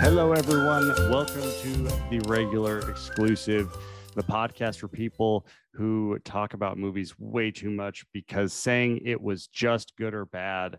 Hello, everyone. Welcome to the regular exclusive, the podcast for people who talk about movies way too much because saying it was just good or bad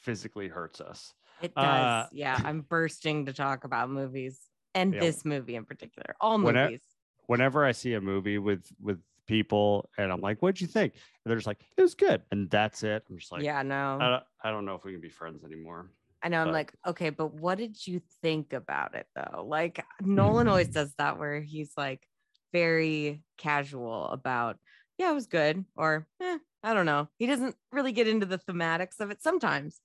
physically hurts us. It does. Uh, yeah, I'm bursting to talk about movies and Yeah. this movie in particular. All movies. Whenever I see a movie with with people and I'm like, "What'd you think?" And they're just like, "It was good," and that's it. I'm just like, yeah, no. I don't, I don't know if we can be friends anymore. I know. I'm but- like, okay, but what did you think about it though? Like Nolan always does that where he's like very casual about, yeah, it was good, or eh, I don't know. He doesn't really get into the thematics of it sometimes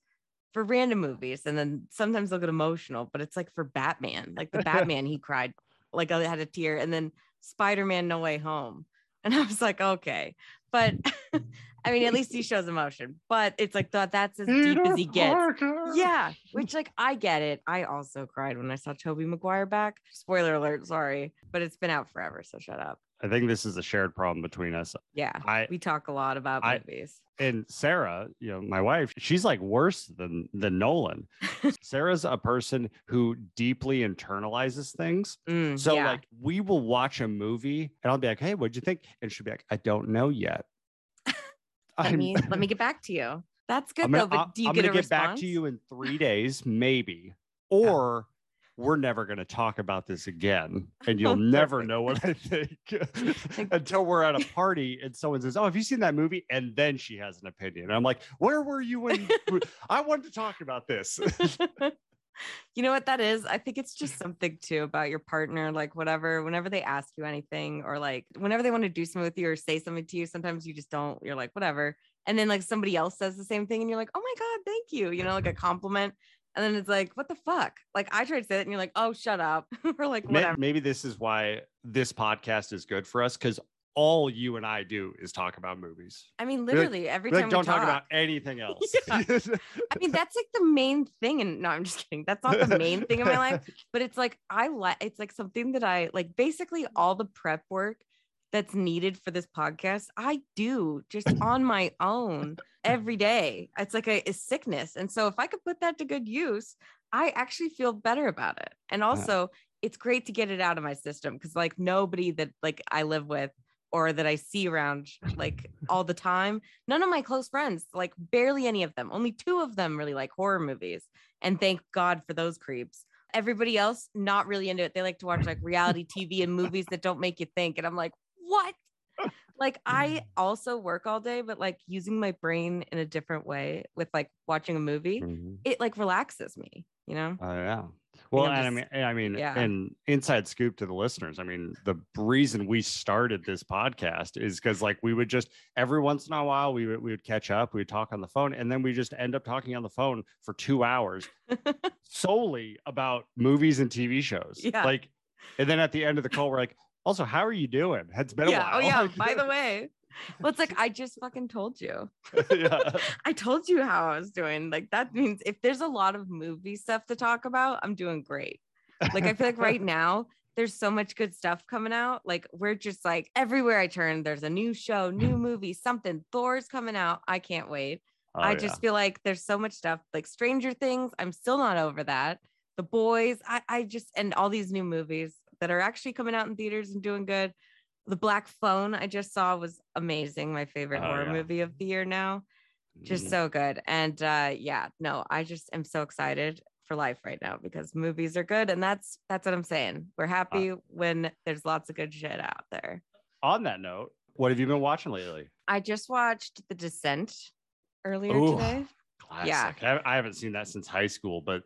for random movies, and then sometimes they'll get emotional. But it's like for Batman, like the Batman, he cried, like I had a tear, and then Spider Man No Way Home, and I was like, okay, but. I mean, at least he shows emotion, but it's like that. That's as deep as he gets. Yeah, which like I get it. I also cried when I saw Tobey Maguire back. Spoiler alert, sorry, but it's been out forever, so shut up. I think this is a shared problem between us. Yeah, I we talk a lot about I- movies. and Sarah, you know, my wife, she's like worse than than Nolan. Sarah's a person who deeply internalizes things. Mm, So yeah. like we will watch a movie and I'll be like, "Hey, what'd you think?" And she'll be like, "I don't know yet." Let I'm- me let me get back to you. That's good gonna, though. But do you I'm get a get response? back to you in three days, maybe, or we're never going to talk about this again, and you'll oh, never know what I think until we're at a party and someone says, "Oh, have you seen that movie?" And then she has an opinion. And I'm like, "Where were you when I wanted to talk about this?" You know what that is? I think it's just something too about your partner, like whatever, whenever they ask you anything or like whenever they want to do something with you or say something to you, sometimes you just don't, you're like, whatever. And then like somebody else says the same thing and you're like, oh my God, thank you, you know, like a compliment. And then it's like, what the fuck? Like I tried to say it and you're like, oh, shut up. or like, whatever. Maybe this is why this podcast is good for us because all you and I do is talk about movies. I mean, like- literally every We like, time don't we talk talk, about anything else. I mean, that's like the main thing. And no, I'm just kidding. That's not the main thing in my life. but it's like I like it's like something that I like basically all the prep work that's needed for this podcast I do just on my own every day. It's like a, a sickness. And so if I could put that to good use, I actually feel better about it. And also it's great to get it out of my system because like nobody that like I live with or that I see around like all the time, none of my close friends, like barely any of them, only two of them really like horror movies. And thank God for those creeps. Everybody else, not really into it. They like to watch like reality TV and movies that don't make you think. And I'm like, what? Like, I also work all day, but like using my brain in a different way with like watching a movie, Mhm. it like relaxes me, you know? Oh yeah. Well, I'm and I mean, I mean, yeah. and inside scoop to the listeners. I mean, the reason we started this podcast is because, like, we would just every once in a while we would we would catch up, we would talk on the phone, and then we just end up talking on the phone for two hours solely about movies and TV shows. Yeah. Like, and then at the end of the call, we're like, also, how are you doing? It's been yeah. a while. Oh, yeah. By the way, well, it's like, I just fucking told you. yeah. I told you how I was doing. Like that means if there's a lot of movie stuff to talk about, I'm doing great. Like I feel like right now there's so much good stuff coming out. Like we're just like everywhere I turn, there's a new show, new movie, something. Thor's coming out. I can't wait. Oh, I yeah. just feel like there's so much stuff. Like Stranger Things, I'm still not over that. The Boys, I, I just and all these new movies that are actually coming out in theaters and doing good. The Black Phone I just saw was amazing. My favorite Oh, horror yeah. movie of the year now just Mhm. so good and uh yeah no i just am so excited for life right now because movies are good and that's that's what i'm saying we're happy when there's lots of good shit out there on that note, what have you been watching lately? i just watched the descent earlier Ooh, today Classic. I, I haven't seen that since high school, but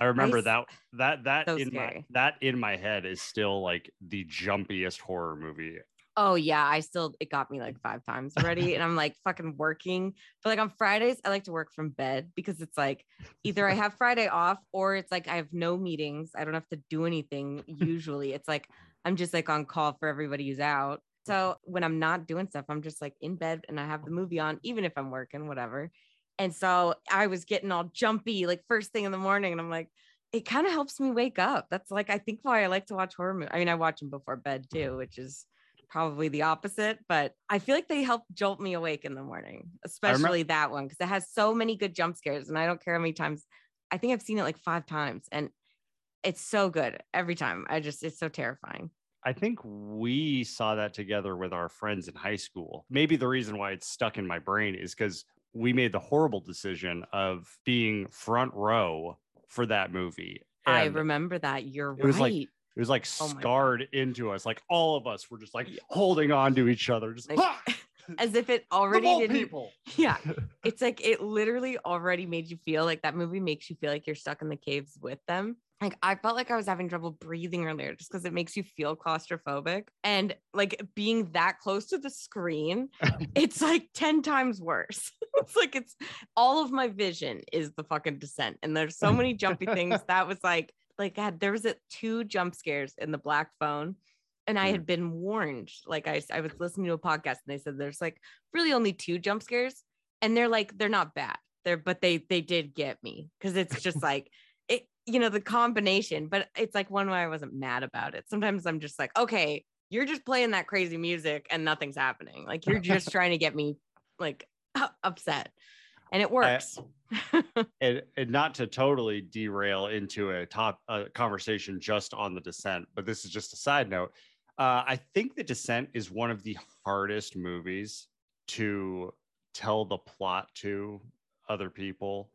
I remember s- that that that So in my that in my head is still like the jumpiest horror movie. oh yeah i still it got me like five times already and i'm like fucking working. But like on fridays i like to work from bed because it's like either i have friday off or it's like i have no meetings. I don't have to do anything usually. It's like i'm just like on call for everybody who's out. So when i'm not doing stuff i'm just like in bed and i have the movie on even if i'm working whatever and so i was getting all jumpy like first thing in the morning and i'm like it kind of helps me wake up that's like i think why i like to watch horror movies i mean i watch them before bed too which is probably the opposite, but I feel like they help jolt me awake in the morning, especially that one because it has so many good jump scares. And I don't care how many times, I think I've seen it like five times and it's so good every time. I just it's so terrifying. I think we saw that together with our friends in high school. Maybe the reason why it's stuck in my brain is because we made the horrible decision of being front row for that movie. I remember that. You're It was right. like- it was like Oh scarred into us. Like all of us were just like holding on to each other, just Like, "Ah, As if it already didn't. people. Yeah. It's like it literally already made you feel like that movie makes you feel like you're stuck in the caves with them. Like I felt like I was having trouble breathing earlier just because it makes you feel claustrophobic. And like being that close to the screen, it's like 10 times worse. it's like it's all of my vision is the fucking descent. And there's so many jumpy things that was like, like God, there was a two jump scares in the black phone. And I Mm. had been warned, like I, I was listening to a podcast and they said there's like really only two jump scares and they're like they're not bad they're but they they did get me because it's just like you know the combination but it's like one way i wasn't mad about it. Sometimes i'm just like okay you're just playing that crazy music and nothing's happening. Like you're just trying to get me like upset. And it works. And, and not to totally derail into a top uh, conversation just on the descent but this is just a side note uh, i think the descent is one of the hardest movies to tell the plot to other people.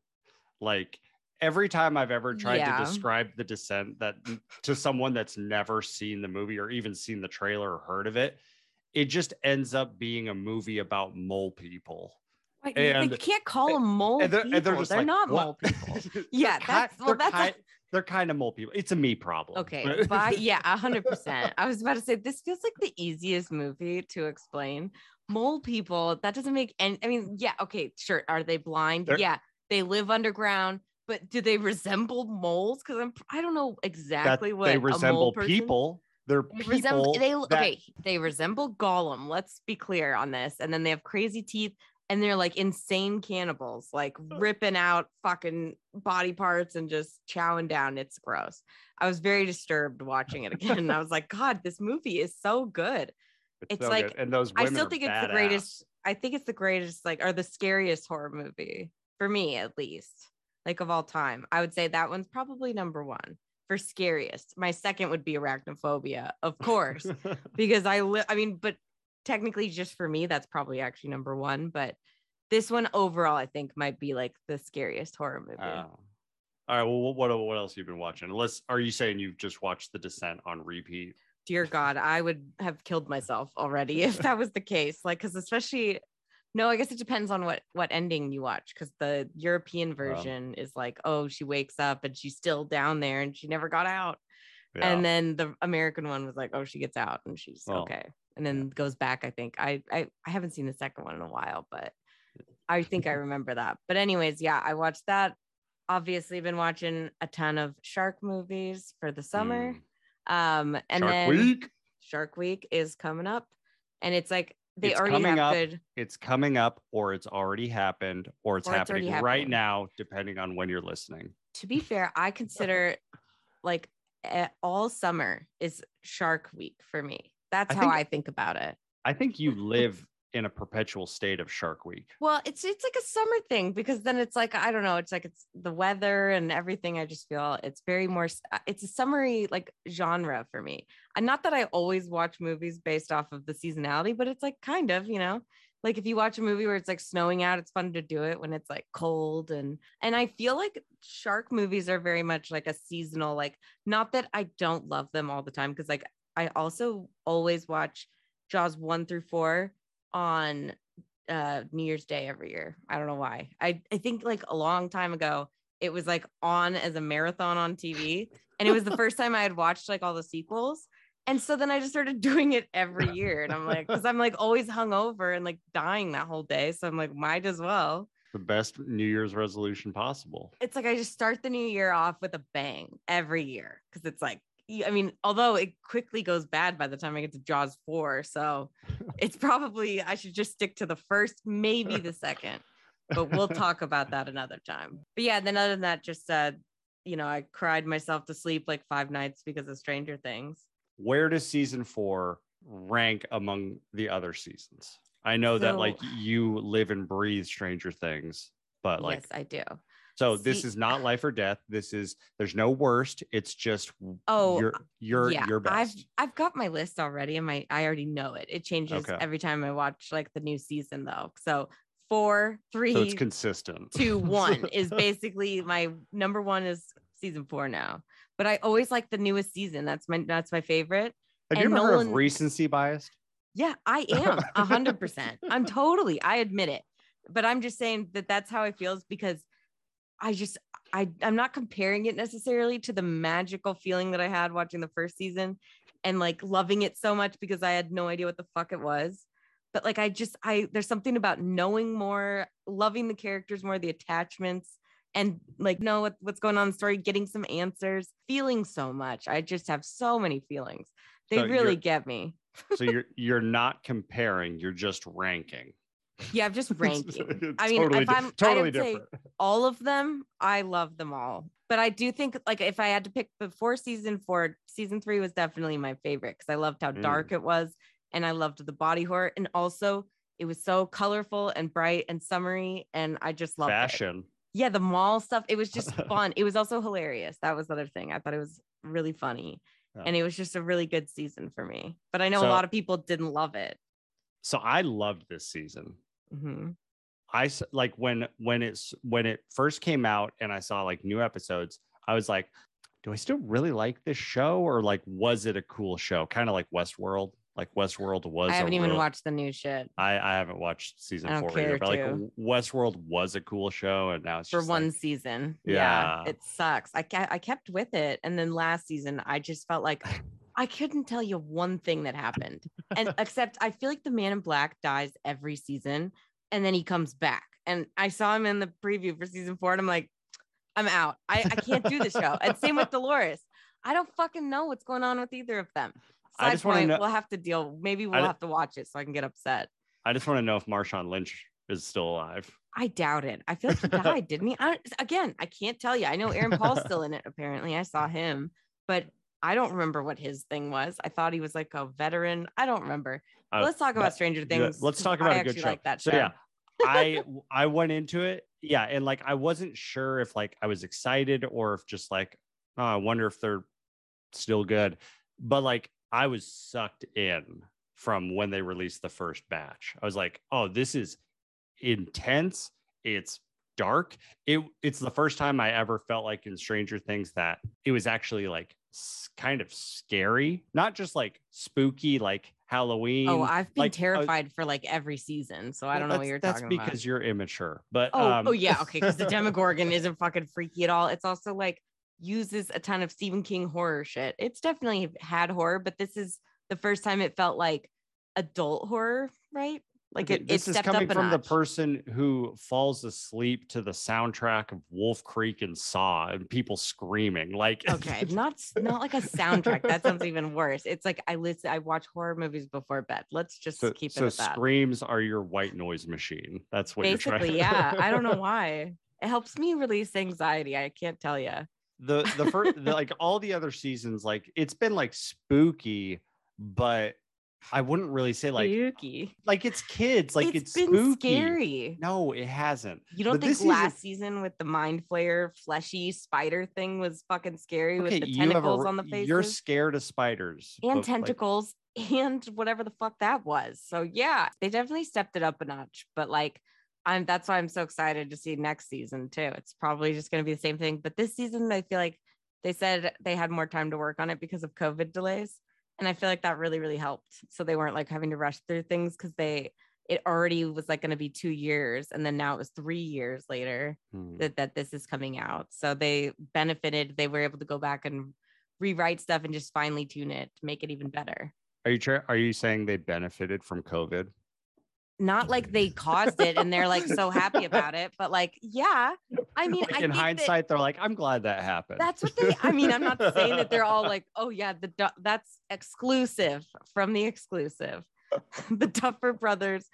Like every time i've ever tried Yeah. to describe the descent that to someone that's never seen the movie or even seen the trailer or heard of it it just ends up being a movie about mole people And- you can't call them mole and they're, people. and they're just like, not "What?" mole people Yeah, that's- well, they're that's a- they're kind of mole people. It's a me problem. Okay, but yeah, a hundred percent. I was about to say this feels like the easiest movie to explain. Mole people, that doesn't make any. I mean, yeah, okay, sure. Are they blind? They're- yeah, they live underground, but do they resemble moles? Because I'm I don't know that exactly what they resemble people. They're They people. resemble they that- okay, they resemble Gollum. Let's be clear on this. And then they have crazy teeth and they're like insane cannibals, like ripping out fucking body parts and just chowing down. It's gross. I was very disturbed watching it again. I was like, God, this movie is so good. it's so like- good. and those I still think it's the greatest. I think it's the greatest, like, or the scariest horror movie for me, at least, like of all time. I would say that one's probably number one for scariest. My second would be arachnophobia, of course because I li- I mean, but technically just for me, that's probably actually number one. But this one overall, I think might be like the scariest horror movie. Oh. All right. Well, what what else you've been watching? Unless are you saying you've just watched The Descent on repeat? Dear God, I would have killed myself already if that was the case. Like, because especially no, I guess it depends on what what ending you watch. Because the European version is like, oh, she wakes up and she's still down there and she never got out. Yeah. And then the American one was like, oh, she gets out and she's Well, okay. And then goes back. I think I, I I haven't seen the second one in a while, but I think I remember that. But anyways, yeah, I watched that. Obviously, been watching a ton of shark movies for the summer. Mm. Um, and Shark then Week. Shark Week is coming up, and it's like they It's already coming have up. good. It's coming up, or it's already happened, or it's Or it's happening right now, depending on when you're listening. To be fair, I consider like all summer is Shark Week for me. That's I how think- I think about it. I think you live in a perpetual state of Shark Week. Well, it's it's like a summer thing because then it's like I don't know, it's like it's the weather and everything. I just feel it's very more. uh, It's a summery like genre for me. And not that I always watch movies based off of the seasonality, but it's like kind of you know, like if you watch a movie where it's like snowing out, it's fun to do it when it's like cold and and I feel like shark movies are very much like a seasonal. Like not that I don't love them all the time because like I also always watch Jaws one through four on uh New Year's Day every year. I don't know why. I I think like a long time ago it was like on as a marathon on TV and it was the first time I had watched like all the sequels. And so then I just started doing it every year and I'm like cuz I'm like always hungover and like dying that whole day so I'm like might as well. The best New Year's resolution possible. It's like I just start the new year off with a bang every year cuz it's like I mean, although it quickly goes bad by the time I get to Jaws 4, so it's probably I should just stick to the first, maybe the second. But we'll talk about that another time. But yeah, then other than that, just uh, you know, I cried myself to sleep like five nights because of Stranger Things. Where does season four rank among the other seasons? I know that like you live and breathe Stranger Things, but like yes, I do. So this is not life or death. This is there's no worst. It's just Oh, your your yeah, your I've best. I've got my list already, and my I already know it. It changes Okay. every time I watch like the new season, though. So four, three, so it's consistent. two, one is basically my number one is season four now. But I always like the newest season. That's my that's my favorite. Have you and ever heard of recency biased? Yeah, I am a hundred percent. I'm totally. I admit it. But I'm just saying that that's how it feels because I just I I'm not comparing it necessarily to the magical feeling that I had watching the first season and like loving it so much because I had no idea what the fuck it was. But like I just I there's something about knowing more, loving the characters more, the attachments and like know what, what's going on in the story, getting some answers, feeling so much. I just have so many feelings. They So really get me. so you're you're not comparing. You're just ranking. Yeah, I'm just ranking. I mean, totally if I'm totally say different. all of them, I love them all. But I do think like if I had to pick before season four, season three was definitely my favorite because I loved how Mm. dark it was and I loved the body horror. And also it was so colorful and bright and summery. And I just loved it. fashion. Yeah, the mall stuff. It was just fun. it was also hilarious. That was the other thing. I thought it was really funny. Yeah. And it was just a really good season for me. But I know So- a lot of people didn't love it. So I loved this season. Mhm. I like when when it's when it first came out and I saw like new episodes, I was like, do I still really like this show or like was it a cool show? Kind of like Westworld. Like Westworld was. I haven't even real- watched the new shit. I, I haven't watched season four either, but like to. Westworld was a cool show, and now it's for one like- season. Yeah. Yeah. it sucks. I I kept with it, and then last season I just felt like I couldn't tell you one thing that happened, and except I feel like the Man in Black dies every season, and then he comes back, and I saw him in the preview for season four, and I'm like, I'm out. I I can't do the show. And same with Dolores. I don't fucking know what's going on with either of them. I Side just wanna point, know- we'll have to deal. Maybe we'll d- have to watch it so I can get upset. I just want to know if Marshawn Lynch is still alive. I doubt it. I feel like he died, didn't he? I, again, I can't tell you. I know Aaron Paul's still in it. Apparently, I saw him, but I don't remember what his thing was. I thought he was like a veteran. I don't remember. Uh, Let's talk about Stranger Yeah, Things. let's talk about I a good actually show. Like that so show. yeah, I I went into it, yeah, and like I wasn't sure if like I was excited or if just like oh, I wonder if they're still good, but like I was sucked in from when they released the first batch. I was like, oh, this is intense. It's dark. It it's the first time I ever felt like in Stranger Things that it was actually like kind of scary, not just like spooky, like Halloween. Oh, I've been like, uh, terrified for like every season, so I don't know what you're talking about. that's talking because about. you're immature. But Oh, um, oh yeah, okay. Because the Demogorgon isn't fucking freaky at all. It's also like uses a ton of Stephen King horror shit. It's definitely had horror, but this is the first time it felt like adult horror, right? Like it, it this is coming from the person who falls asleep to the soundtrack of Wolf Creek and Saw and people screaming. Like okay not not like a soundtrack that sounds even worse it's like i listen i watch horror movies before bed let's just so, keep it so at that screams are your white noise machine. That's what you're basically yeah i don't know why it helps me release anxiety i can't tell you the the first the, like all the other seasons like it's been like spooky but i wouldn't really say like spooky like it's kids like it's it's, been spooky scary no it hasn't you don't But think this season- last season with the mind flayer fleshy spider thing was fucking scary with the have a tentacles on the faces you're scared of spiders and but, like, tentacles and whatever the fuck that was. So yeah, they definitely stepped it up a notch. But like, I'm that's why I'm so excited to see next season too. It's probably just going to be the same thing. But this season, I feel like they said they had more time to work on it because of COVID delays, and I feel like that really really helped. So they weren't like having to rush through things because they it already was like going to be two years, and then now it was three years later hmm. that, that this is coming out. So they benefited. They were able to go back and rewrite stuff and just finely tune it to make it even better. are you try- are you saying they benefited from covid Not like they caused it and they're like so happy about it, but like, yeah. I mean, Like, I in think that hindsight they're like i'm glad that happened that's what they. I mean, I'm not saying that they're all like, oh yeah, the that's exclusive from the exclusive. the Duffer Brothers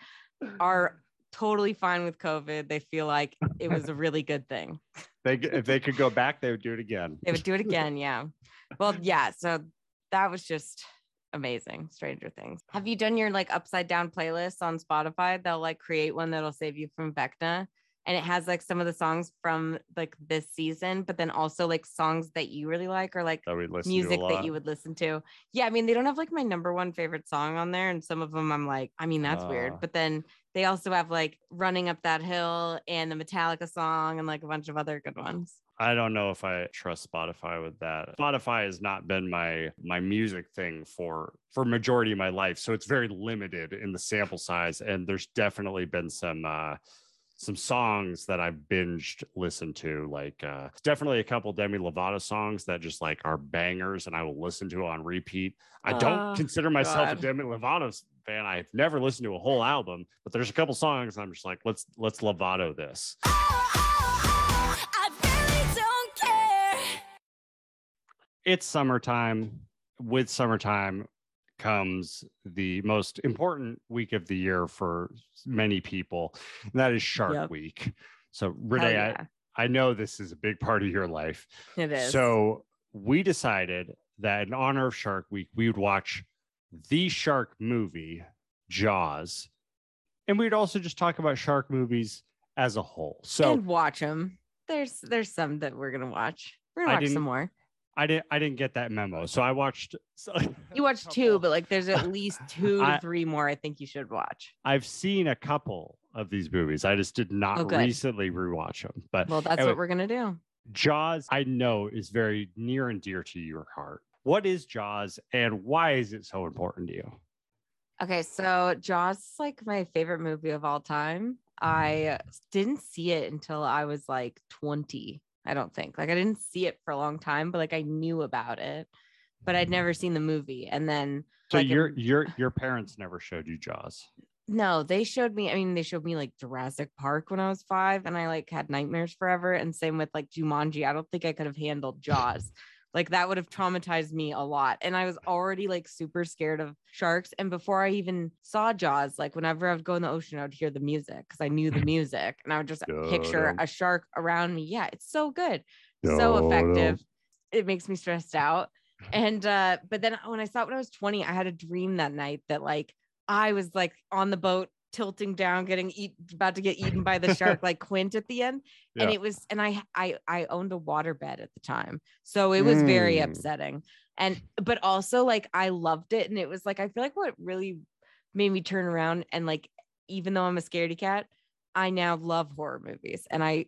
are totally fine with COVID. They feel like it was a really good thing. they if they could go back they would do it again They would do it again. Yeah. Well, yeah. So that was just amazing. Stranger Things. Have you done your like upside down playlist on Spotify? They'll like create one that'll save you from Vecna. and it has like some of the songs from like this season, but then also like songs that you really like or like music that you would listen to. Yeah, I mean, they don't have like my number one favorite song on there, and some of them I'm like, I mean, that's Ah. weird. But then they also have like "Running Up That Hill" and the Metallica song, and like a bunch of other good ones. I don't know if I trust Spotify with that. Spotify has not been my my music thing for for majority of my life, so it's very limited in the sample size. And there's definitely been some uh, some songs that I've binged listened to, like uh, definitely a couple Demi Lovato songs that just like are bangers, and I will listen to on repeat. I don't Oh, consider myself God. a Demi Lovato fan. I've never listened to a whole album, but there's a couple songs I'm just like, let's let's Lovato this. it's summertime. With summertime comes the most important week of the year for many people, and that is Shark Yep. Week. So, Renee, yeah, I, I know this is a big part of your life. it is. So, we decided that in honor of Shark Week, we would watch the shark movie, Jaws, and we'd also just talk about shark movies as a whole. So, and watch them. There's there's some that we're gonna watch. We're gonna watch some more. I didn't I didn't get that memo. So I watched so, You watched two, but like there's at least two I- to three more I think you should watch. I've seen a couple of these movies. I just did not Oh, recently rewatch them. But Well, that's anyway, what we're gonna do. Jaws, I know, is very near and dear to your heart. What is Jaws and why is it so important to you? Okay, so Jaws is like my favorite movie of all time. Mm-hmm. I didn't see it until I was like 20, I don't think. Like I didn't see it for a long time, but like I knew about it, but I'd mm. never seen the movie. And then So like, your your your parents never showed you Jaws. no, they showed me, I mean, they showed me like Jurassic Park when I was 5 and I like had nightmares forever and same with like Jumanji. I don't think I could have handled Jaws. Like that would have traumatized me a lot. And I was already like super scared of sharks. And before I even saw Jaws, like whenever I would go in the ocean, I would hear the music because I knew the music and I would just picture a shark around me. Yeah, it's so good. So effective. It makes me stressed out. And uh, but then when I saw it when I was 20, I had a dream that night that like I was like on the boat tilting down, getting eat about to get eaten by the shark, like Quint at the end and it was and I I I owned a waterbed at the time. So it was very Mm. upsetting. And but also like I loved it and it was like I feel like what really made me turn around and like even though I'm a scaredy cat, I now love horror movies and I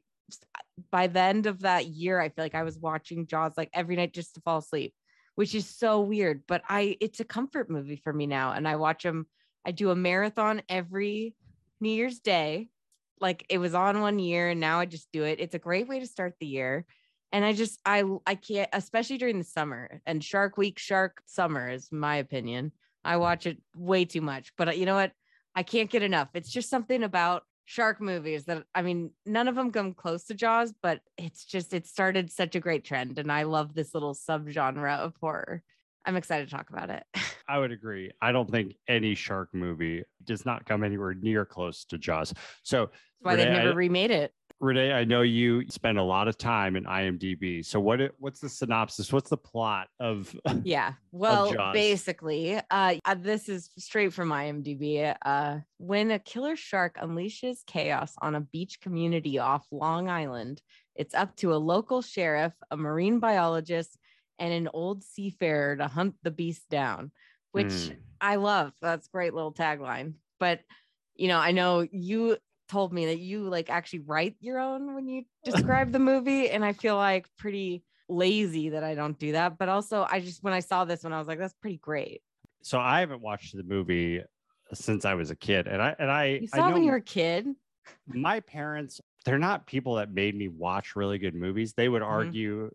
by the end of that year I feel like I was watching Jaws like every night just to fall asleep, which is so weird, but I it's a comfort movie for me now and I watch them I do a marathon every New Year's Day like it was on one year and now I just do it. It's a great way to start the year. And I just I I can't especially during the summer and Shark Week, Shark Summer is my opinion. I watch it way too much, but uh, you know what? I can't get enough. It's just something about shark movies that I mean, none of them come close to Jaws, but it's just it started such a great trend and I love this little subgenre of horror. I'm excited to talk about it. I would agree. I don't think any shark movie does not come anywhere near close to Jaws. So That's why they Renee, I- never remade it. Renee, I know you spend a lot of time in IMDb. So what it, what's the synopsis? What's the plot of Yeah. Well, Jaws. basically, uh, uh, this is straight from IMDb. Uh, when a killer shark unleashes chaos on a beach community off Long Island, it's up to a local sheriff, a marine biologist, and an old seafarer to hunt the beast down, which Hmm. I love. That's a great little tagline. But you know, I know you told me that you like actually write your own when you describe the movie, and I feel like pretty lazy that I don't do that. But also, I just when I saw this one, I was like, that's pretty great. so I haven't watched the movie since I was a kid. And I and I You I saw it when you were a kid. my parents, they're not people that made me watch really good movies. They would Mhm. argue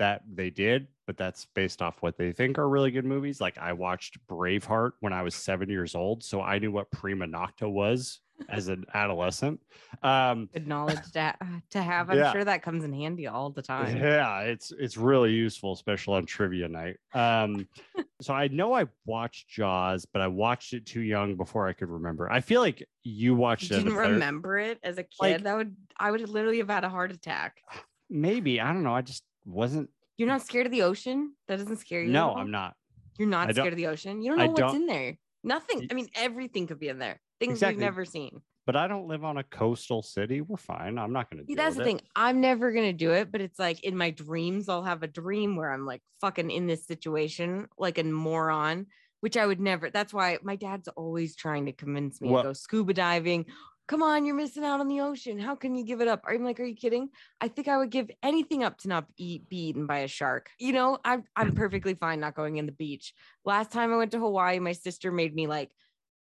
that they did, but that's based off what they think are really good movies. Like I watched Braveheart when I was seven years old, so I knew what prima nocte was as an adolescent. Um, Good knowledge to, to have. I'm Yeah. sure that comes in handy all the time. Yeah, it's it's really useful, especially on trivia night. Um, so I know I watched Jaws, but I watched it too young before I could remember. I feel like you watched You it. didn't remember it as a kid. Like- that would I would literally have had a heart attack. Maybe I don't know. I just wasn't. You're not scared of the ocean? That doesn't scare you? No. I'm not. You're not I scared of the ocean. You don't I know what's don't- in there. Nothing. I mean, everything could be in there. Things Exactly. we've never seen. but I don't live on a coastal city. We're fine. I'm not going to See, that's the thing. I'm never gonna do it, but it's like in my dreams, I'll have a dream where I'm like fucking in this situation, like a moron, which I would never. That's why my dad's always trying to convince me Well- to go scuba diving. Come on, you're missing out on the ocean. How can you give it up? I'm like, are you kidding? I think I would give anything up to not eat, be eaten by a shark. You know, I'm I'm mm. perfectly fine not going in the beach. Last time I went to Hawaii, my sister made me like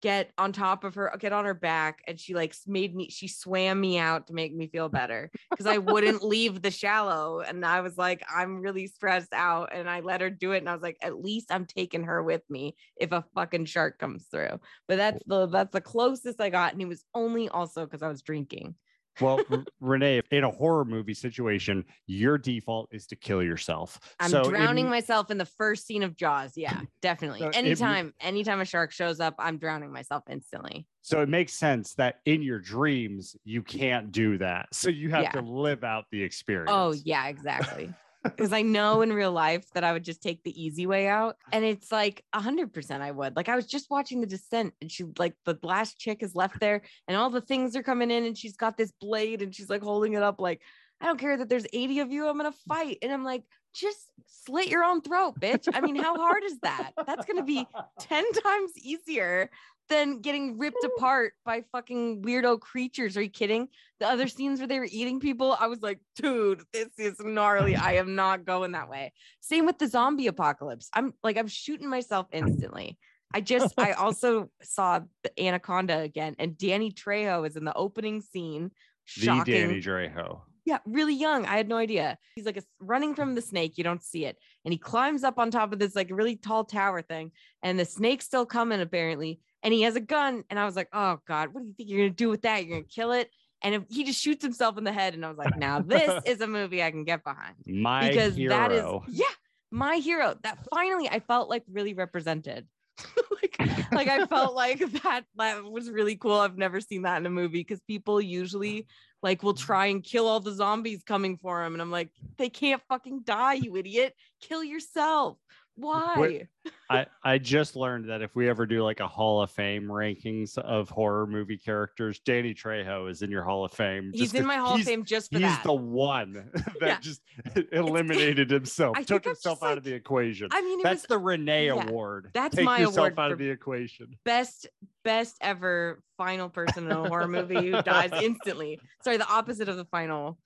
get on top of her, get on her back, and she like made me, she swam me out to make me feel better because I wouldn't leave the shallow. And I was like, I'm really stressed out. And I let her do it. And I was like, at least I'm taking her with me if a fucking shark comes through. But that's the that's the closest I got. And it was only also because I was drinking. Well, Renee, in a horror movie situation, your default is to kill yourself. I'm So drowning in- myself in the first scene of Jaws. Yeah, definitely. So it- anytime, anytime a shark shows up, I'm drowning myself instantly. So it makes sense that in your dreams you can't do that. So you have Yeah. to live out the oh, experience. Oh, yeah, exactly. Because I know in real life that I would just take the easy way out. And it's like a hundred percent I would. Like I was just watching the descent and she like the last chick is left there and all the things are coming in and she's got this blade and she's like holding it up like, I don't care that there's 80 of you, I'm gonna fight. And I'm like, just slit your own throat, bitch. I mean, how hard is that? That's gonna be 10 times easier than getting ripped apart by fucking weirdo creatures. Are you kidding? The other scenes where they were eating people, I was like, dude, this is gnarly. I am not going that way. Same with the zombie apocalypse. I'm like, I'm shooting myself instantly. I just, I also saw the Anaconda again, and Danny Trejo is in the opening scene. the Shocking. Danny Trejo. Yeah, really young. I had no idea. He's like a, running from the snake. You don't see it. And he climbs up on top of this like really tall tower thing. And the snake's still coming, apparently. And he has a gun. And I was like, oh God, what do you think you're going to do with that? You're going to kill it? And if he just shoots himself in the head. And I was like, now this is a movie I can get behind. My Because hero. that is, yeah, my hero. That finally I felt like really represented. like, like I felt like that that was really cool. I've never seen that in a movie because people usually like will mm-hmm. try and kill all the zombies coming for him, and I'm like, they can't fucking die, you idiot. Kill yourself. Why? I, I just learned that if we ever do like a Hall of Fame rankings of horror movie characters, Danny Trejo is in your Hall of Fame. He's in my Hall of Fame just for He's that. He's the one that Yeah. just eliminated himself, I took himself out of the equation. I mean, That's was the Renee yeah, Award. that's Take my yourself award out of the equation. best best ever final person in a horror movie who dies instantly. Sorry, the opposite of the final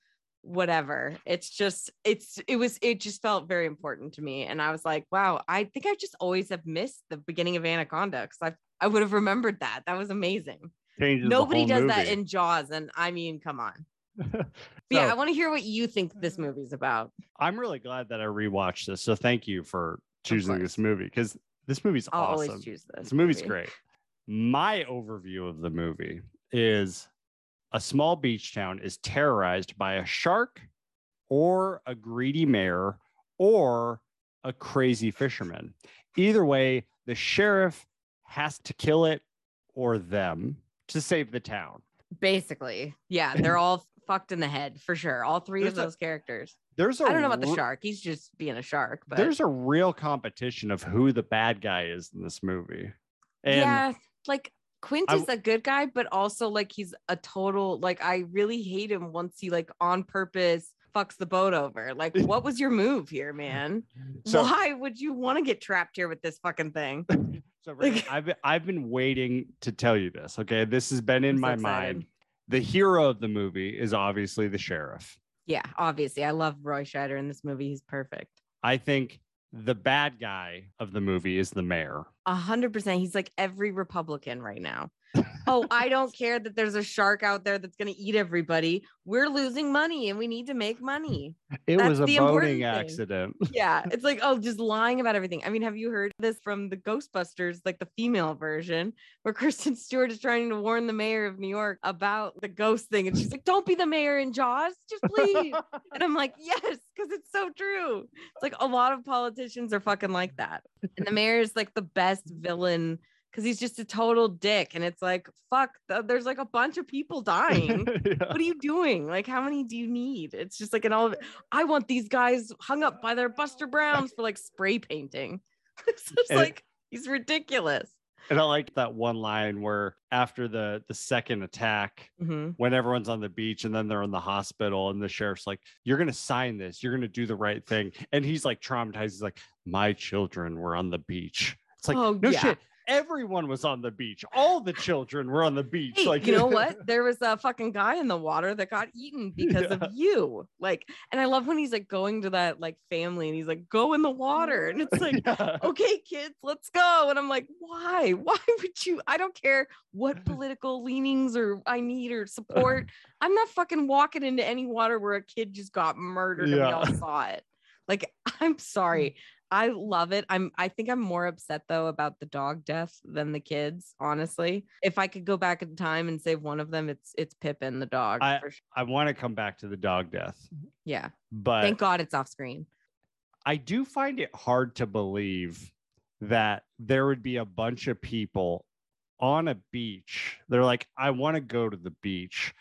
whatever. It's just it's it was it just felt very important to me and I was like, wow, I think I just always have missed the beginning of Anaconda cuz I I would have remembered that. That was amazing. Changes Nobody does that in Jaws and I mean, come on. But yeah, I want to hear what you think this movie's about. I'm really glad that I rewatched this. So thank you for choosing this movie because this movie's I'll awesome. always choose this. This movie's movie. great. My overview of the movie is a small beach town is terrorized by a shark or a greedy mayor or a crazy fisherman. Either way, the sheriff has to kill it or them to save the town. Basically. Yeah, they're all fucked in the head for sure. All three of There's a- those characters. There's a I don't know about the shark. He's just being a shark, but There's a real competition of who the bad guy is in this movie. And yeah, like Quint is a good guy, but also like he's a total like I really hate him once he like on purpose fucks the boat over. Like, what was your move here, man? so Why would you want to get trapped here with this fucking thing? So Renee, Like- I've been, I've been waiting to tell you this. Okay, this has been in I'm my mind. The hero of the movie is obviously the sheriff. Yeah, obviously. I love Roy Scheider in this movie. He's perfect. I think the bad guy of the movie is the mayor. A hundred percent. He's like every Republican right now. Oh, I don't care that there's a shark out there that's gonna eat everybody. We're losing money and we need to make money. It That's was a boating accident. yeah it's like oh just lying about everything i mean have you heard this from the ghostbusters like the female version where kristen stewart is trying to warn the mayor of new york about the ghost thing and she's like don't be the mayor in jaws just please and i'm like yes because it's so true it's like a lot of politicians are fucking like that and the mayor is like the best villain because he's just a total dick and it's like fuck th- there's like a bunch of people dying Yeah. what are you doing? Like, how many do you need? It's just like an all of it. I want these guys hung up by their Buster Browns for like spray painting. it's just And- like he's ridiculous. And I like that one line where after the the second attack, Mhm. when everyone's on the beach and then they're in the hospital and the sheriff's like, You're gonna sign this, you're gonna do the right thing. And he's like traumatized. He's like, My children were on the beach. It's like, Oh, no yeah. shit. Everyone was on the beach. All the children were on the beach. Hey, like you know what? There was a fucking guy in the water that got eaten because Yeah. of you. Like, and I love when he's like going to that like family and he's like, go in the water. And it's like, Yeah. okay, kids, let's go. And I'm like, why? Why would you? I don't care what political leanings or I need or support. I'm not fucking walking into any water where a kid just got murdered and we all saw it. Like, I'm sorry. I love it. I'm I think I'm more upset though about the dog death than the kids, honestly. If I could go back in time and save one of them, it's it's Pippin the dog. I- sure. I want to come back to the dog death, Yeah. but Thank God it's off screen. I do find it hard to believe that there would be a bunch of people on a beach. They're like, I want to go to the beach,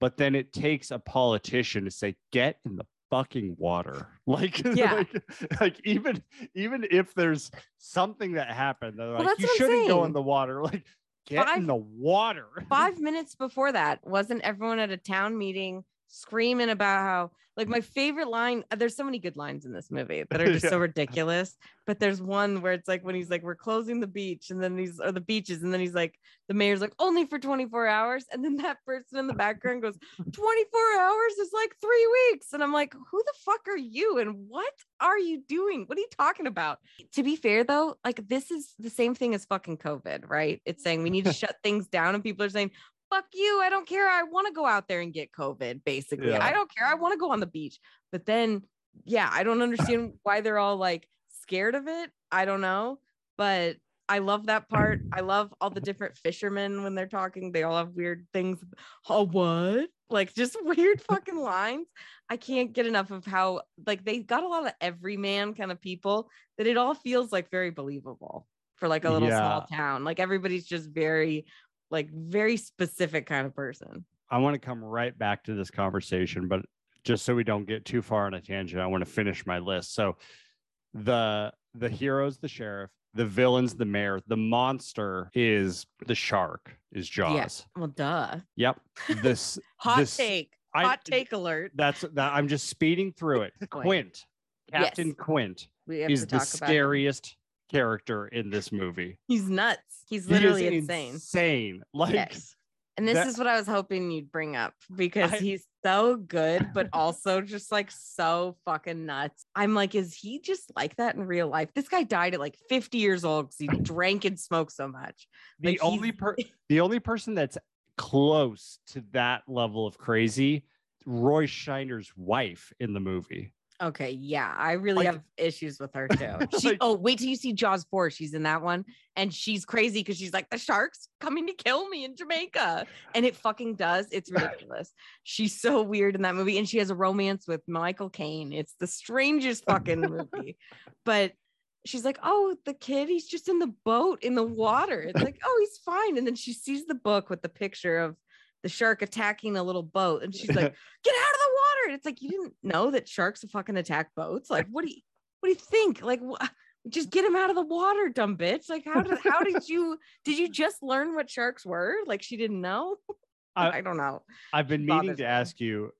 but then it takes a politician to say, get in the fucking water. Like, Yeah. like, like even even if there's something that happened, they're like, that's you shouldn't go in the water. Like, get Five- in the water. Five minutes before that, wasn't everyone at a town meeting screaming about how like my favorite line uh, there's so many good lines in this movie that are just so ridiculous but there's one where it's like when he's like we're closing the beach and then these are the beaches and then he's like the mayor's like only for 24 hours and then that person in the background goes 24 hours is like three weeks and i'm like who the fuck are you and what are you doing? What are you talking about? To be fair though like this is the same thing as fucking covid right? It's saying we need to shut things down and people are saying fuck you i don't care i want to go out there and get covid basically Yeah. i don't care i want to go on the beach but then yeah i don't understand why they're all like scared of it i don't know but i love that part i love all the different fishermen when they're talking they all have weird things oh what like just weird fucking lines i can't get enough of how like they got a lot of everyman kind of people that it all feels like very believable for like a little small town like everybody's just very like very specific kind of person I want to come right back to this conversation, but just so we don't get too far on a tangent, I want to finish my list. So the the heroes, the sheriff, the villains, the mayor, the monster is the shark, is Jaws. Yes. well duh Yep. This hot this- take I- hot take alert that's that I'm just speeding through it. Quint. Quint. Captain Yes. Quint we have is to the talk about him. scariest character in this movie. he's nuts. He's He literally insane. Insane. Like yes. And this that- is what i was hoping you'd bring up because I- he's so good but also just like so fucking nuts. I'm like is he just like that in real life? This guy died at like 50 years old because he drank and smoked so much. The like, only per the only person that's close to that level of crazy roy scheider's wife in the movie Okay, yeah, I really Like- have issues with her too. She, Like- oh, wait till you see Jaws 4. She's in that one, and she's crazy because she's like, the shark's coming to kill me in Jamaica. And it fucking does. It's ridiculous. She's so weird in that movie, and she has a romance with Michael Caine. It's the strangest fucking movie. But she's like, oh, the kid, he's just in the boat in the water. It's like, oh, he's fine. And then she sees the book with the picture of the shark attacking a little boat, and she's like, get out of the water. And it's like you didn't know that sharks fucking attack boats. Like, what do you what do you think? Like wh- just get him out of the water, dumb bitch. Like, how did how did you did you just learn what sharks were? Like she didn't know? I- I don't know. i've been meaning to me. ask you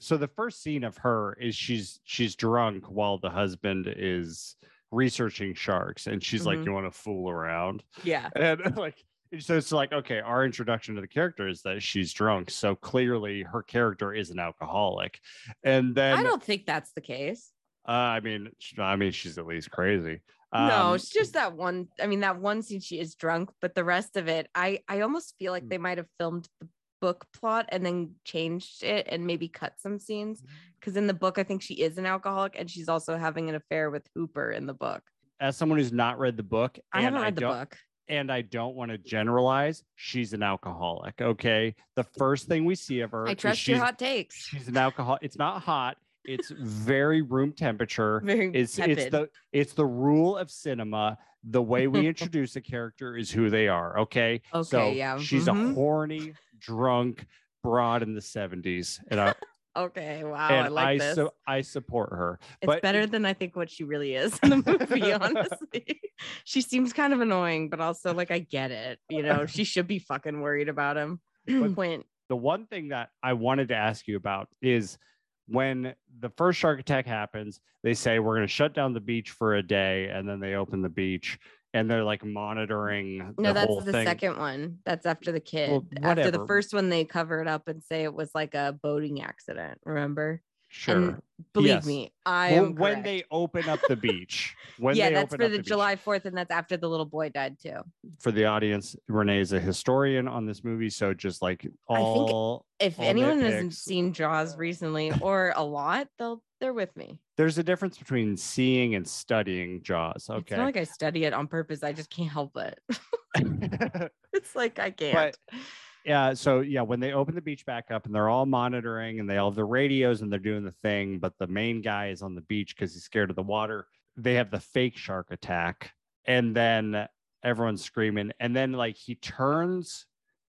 so the first scene of her is she's she's drunk while the husband is researching sharks and she's like Mhm. you want to fool around Yeah. and like so it's like okay our introduction to the character is that she's drunk so clearly her character is an alcoholic and then I don't think that's the case. uh, i mean i mean she's at least crazy no, Um, it's just that one. I mean, that one scene she is drunk, but the rest of it, I I almost feel like Mm. they might have filmed the book plot and then changed it and maybe cut some scenes. Because in the book, I think she is an alcoholic and she's also having an affair with Hooper in the book. as someone who's not read the book I haven't read the book. And I don't want to generalize, she's an alcoholic. Okay. The first thing we see of her, I trust your hot takes. She's an alcohol. It's not hot. It's very room temperature. Very It's it's the it's the rule of cinema. The way we introduce a character is who they are. Okay. so Okay, yeah, She's mhm. a horny, drunk broad in the 70s. And I Okay, wow, and I like this. su- I support her. it's but better than I think what she really is in the movie, honestly. she seems kind of annoying, but also like I get it. You know, she should be fucking worried about him. Quint. the one thing that I wanted to ask you about is when the first shark attack happens, they say we're going to shut down the beach for a day, and then they open the beach and they're like monitoring No, the whole that's the thing. second one. That's after the kid. Well, after the first one, they cover it up and say it was like a boating accident. Remember? Sure. And believe Yes. me, I Well, am when they open up the beach, when yeah, they that's open for up the, beach. July 4th, and that's after the little boy died too. for the audience, Renee is a historian on this movie, so just like think all If All anyone hasn't seen Jaws recently or a lot, they'll they're with me. there's a difference between seeing and studying Jaws. Okay. It's not like I study it on purpose. I just can't help it. it's like I can't. But- yeah so yeah when they open the beach back up and they're all monitoring and they all have the radios and they're doing the thing but the main guy is on the beach because he's scared of the water they have the fake shark attack and then everyone's screaming and then like he turns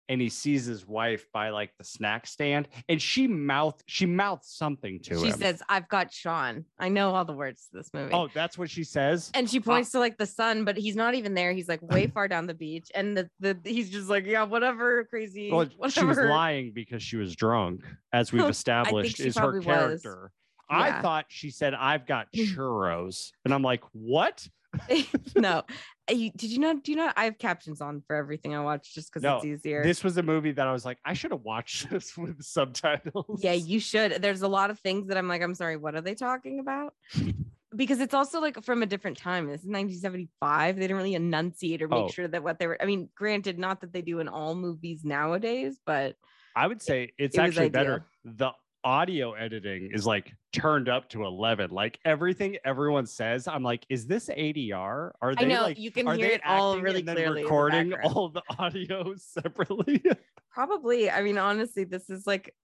and he sees his wife by like the snack stand and she mouth she mouths something to she him She says, I've got Sean. I know all the words to this movie. oh that's what she says And she points oh. to like the sun, but he's not even there. He's like way far down the beach. And the, the he's just like, yeah, whatever, crazy. well she was lying because she was drunk as we've established is her probably was. character I thought she said, I've got churros. And I'm like, what? no. Uh, You, did you know? Do you know? I have captions on for everything I watch just because No, it's easier. This was a movie that I was like, I should have watched this with subtitles. Yeah, you should. There's a lot of things that I'm like, I'm sorry, what are they talking about? Because it's also like from a different time. This is 1975. They didn't really enunciate or make Oh. sure that what they were. I mean, granted, not that they do in all movies nowadays, but I would say it's it actually better. The audio editing is like turned up to 11. Like everything everyone says, I'm like, is this ADR? Are they I know like, you can are hear they it all acting really and then clearly. in the recording all the audio separately? Probably. I mean, honestly, this is like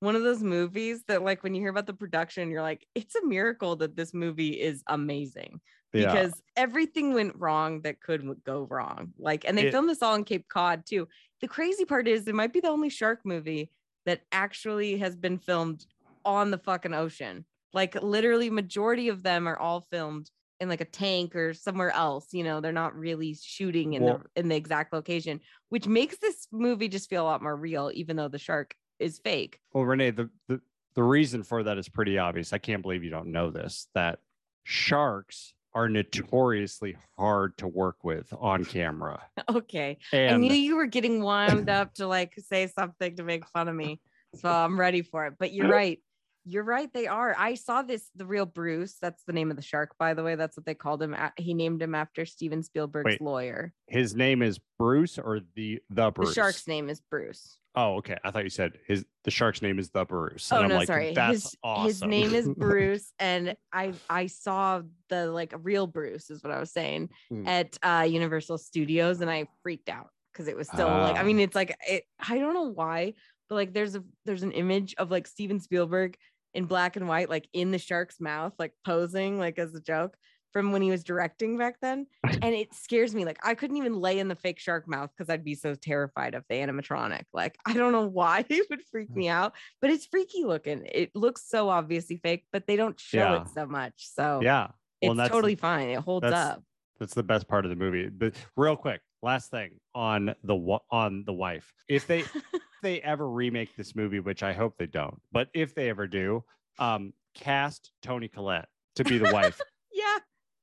one of those movies that, like, when you hear about the production, you're like, it's a miracle that this movie is amazing yeah. because everything went wrong that could go wrong. Like, and they It- filmed this all in Cape Cod too. The crazy part is, it might be the only shark movie that actually has been filmed on the fucking ocean. Like, literally, majority of them are all filmed in like a tank or somewhere else. You know, they're not really shooting in Well- the in the exact location, which makes this movie just feel a lot more real, even though the shark is fake. Well, Renee, the, the the reason for that is pretty obvious. I can't believe you don't know this. That sharks are notoriously hard to work with on camera. Okay. I knew you were getting wound up to like say something to make fun of me. So I'm ready for it. But you're right. You're right. They are. I saw this, the real Bruce. That's the name of the shark, by the way. That's what they called him. He named him after Steven Spielberg's Wait, lawyer. his name is Bruce or the the Bruce. The shark's name is Bruce. Oh, okay. I thought you said his the shark's name is the Bruce. Oh and I'm no, like, sorry. That's his awesome. his name is Bruce, and I I saw the like real Bruce is what I was saying Hmm. at uh, Universal Studios, and I freaked out because it was still like I Ah. mean it's like it I don't know why, but like there's a there's an image of like Steven Spielberg in black and white, like in the shark's mouth, like posing like as a joke from when he was directing back then, and it scares me. Like I couldn't even lay in the fake shark mouth because I'd be so terrified of the animatronic. Like I don't know why it would freak me out but it's freaky looking. It looks so obviously fake, but they don't show Yeah. it so much. So yeah. it's Well, that's- totally fine. It holds up. That's the best part of the movie. But real quick, last thing on the on the wife. If they if they ever remake this movie, which I hope they don't, but if they ever do, um, cast Toni Collette to be the wife. yeah,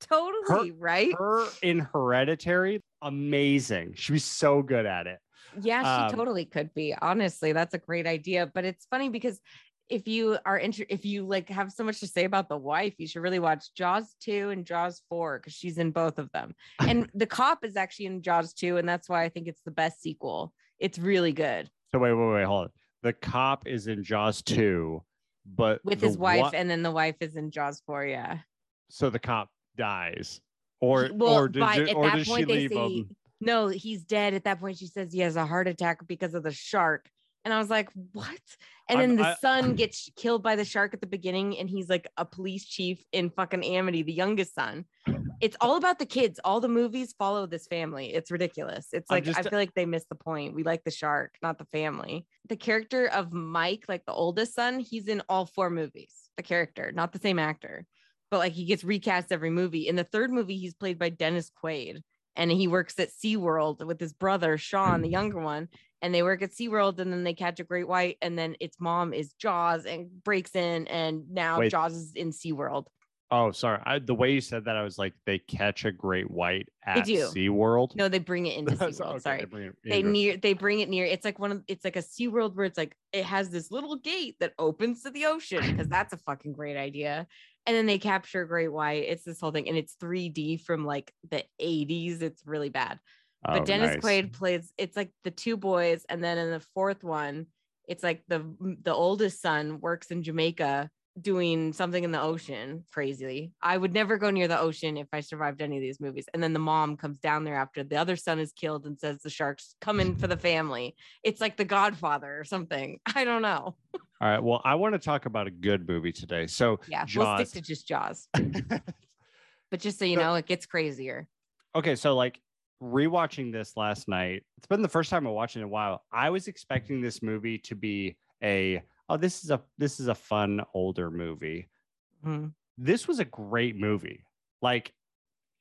totally right. Her in Hereditary, amazing. She was so good at it. yeah, she um, totally could be. Honestly, that's a great idea. But it's funny because if you are inter- if you like have so much to say about the wife, you should really watch Jaws 2 and Jaws 4 because she's in both of them. And the cop is actually in Jaws 2, and that's why I think it's the best sequel. It's really good So wait, wait, wait, hold on. The cop is in Jaws 2, but with his wife, wa- and then the wife is in Jaws 4. Yeah. so the cop dies. Or well, or, did, by, at or that does she point they leave say him? no, he's dead. At that point, she says he has a heart attack because of the shark. And I was like, what? And I'm- then the I- son gets killed by the shark at the beginning, and he's like a police chief in fucking Amity, the youngest son. it's all about the kids. All the movies follow this family. It's ridiculous. It's like just- I feel like they missed the point. We like the shark, not the family. The character of Mike, like the oldest son, he's in all four movies. The character, not the same actor, but like he gets recast every movie. In the third movie, he's played by Dennis Quaid, and he works at SeaWorld with his brother Sean, the younger one. And they work at SeaWorld and then they catch a great white, and then its mom is Jaws and breaks in, and now Wait. Jaws is in SeaWorld. Oh, sorry. I, the way you said that, I was like, they catch a great white at do. SeaWorld. No, they bring it into SeaWorld. okay, Sorry. they bring it they near they bring it near it's like one of it's like a sea world where it's like it has this little gate that opens to the ocean because that's a fucking great idea and then they capture a great white it's this whole thing and it's 3d from like the 80s it's really bad but Oh, dennis nice. quaid plays it's like the two boys and then in the fourth one it's like the the oldest son works in jamaica doing something in the ocean crazily i would never go near the ocean if i survived any of these movies and then the mom comes down there after the other son is killed and says the sharks come in for the family it's like the godfather or something i don't know All right. Well, I want to talk about a good movie today. So, yeah we'll stick to just jaws but just so you know it gets crazier okay. So, like, rewatching this last night, it's been the first time I watched it in a while. I was expecting this movie to be a, oh, this is a, this is a fun older movie. Mhm. this was a great movie. Like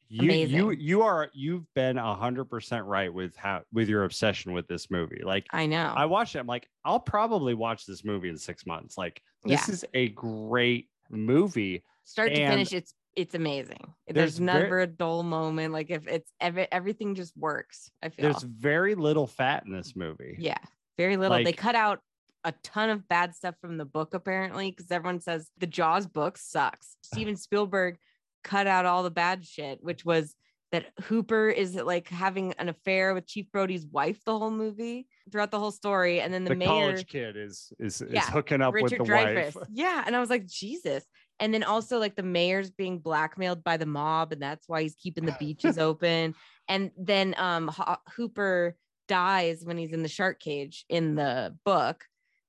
you you Amazing. you are you've been a hundred percent right with how with your obsession with this movie. Like i know I watched it, I'm like, I'll probably watch this movie in six months. Like this is a great movie. start to finish it's it's amazing there's there's, ver- never a dull moment like if it's every, everything just works i feel There's very little fat in this movie. yeah very little they cut out a ton of bad stuff from the book apparently because everyone says the jaws book sucks steven spielberg cut out all the bad shit which was that hooper is like having an affair with chief brody's wife the whole movie throughout the whole story and then the, The, mayor college kid is is, is Yeah, hooking up Richard with the Dreyfuss. wife. Yeah. And I was like, Jesus. And then also like the mayor's being blackmailed by the mob, and that's why he's keeping the beaches open. And then um Ho- Hooper dies when he's in the shark cage in the book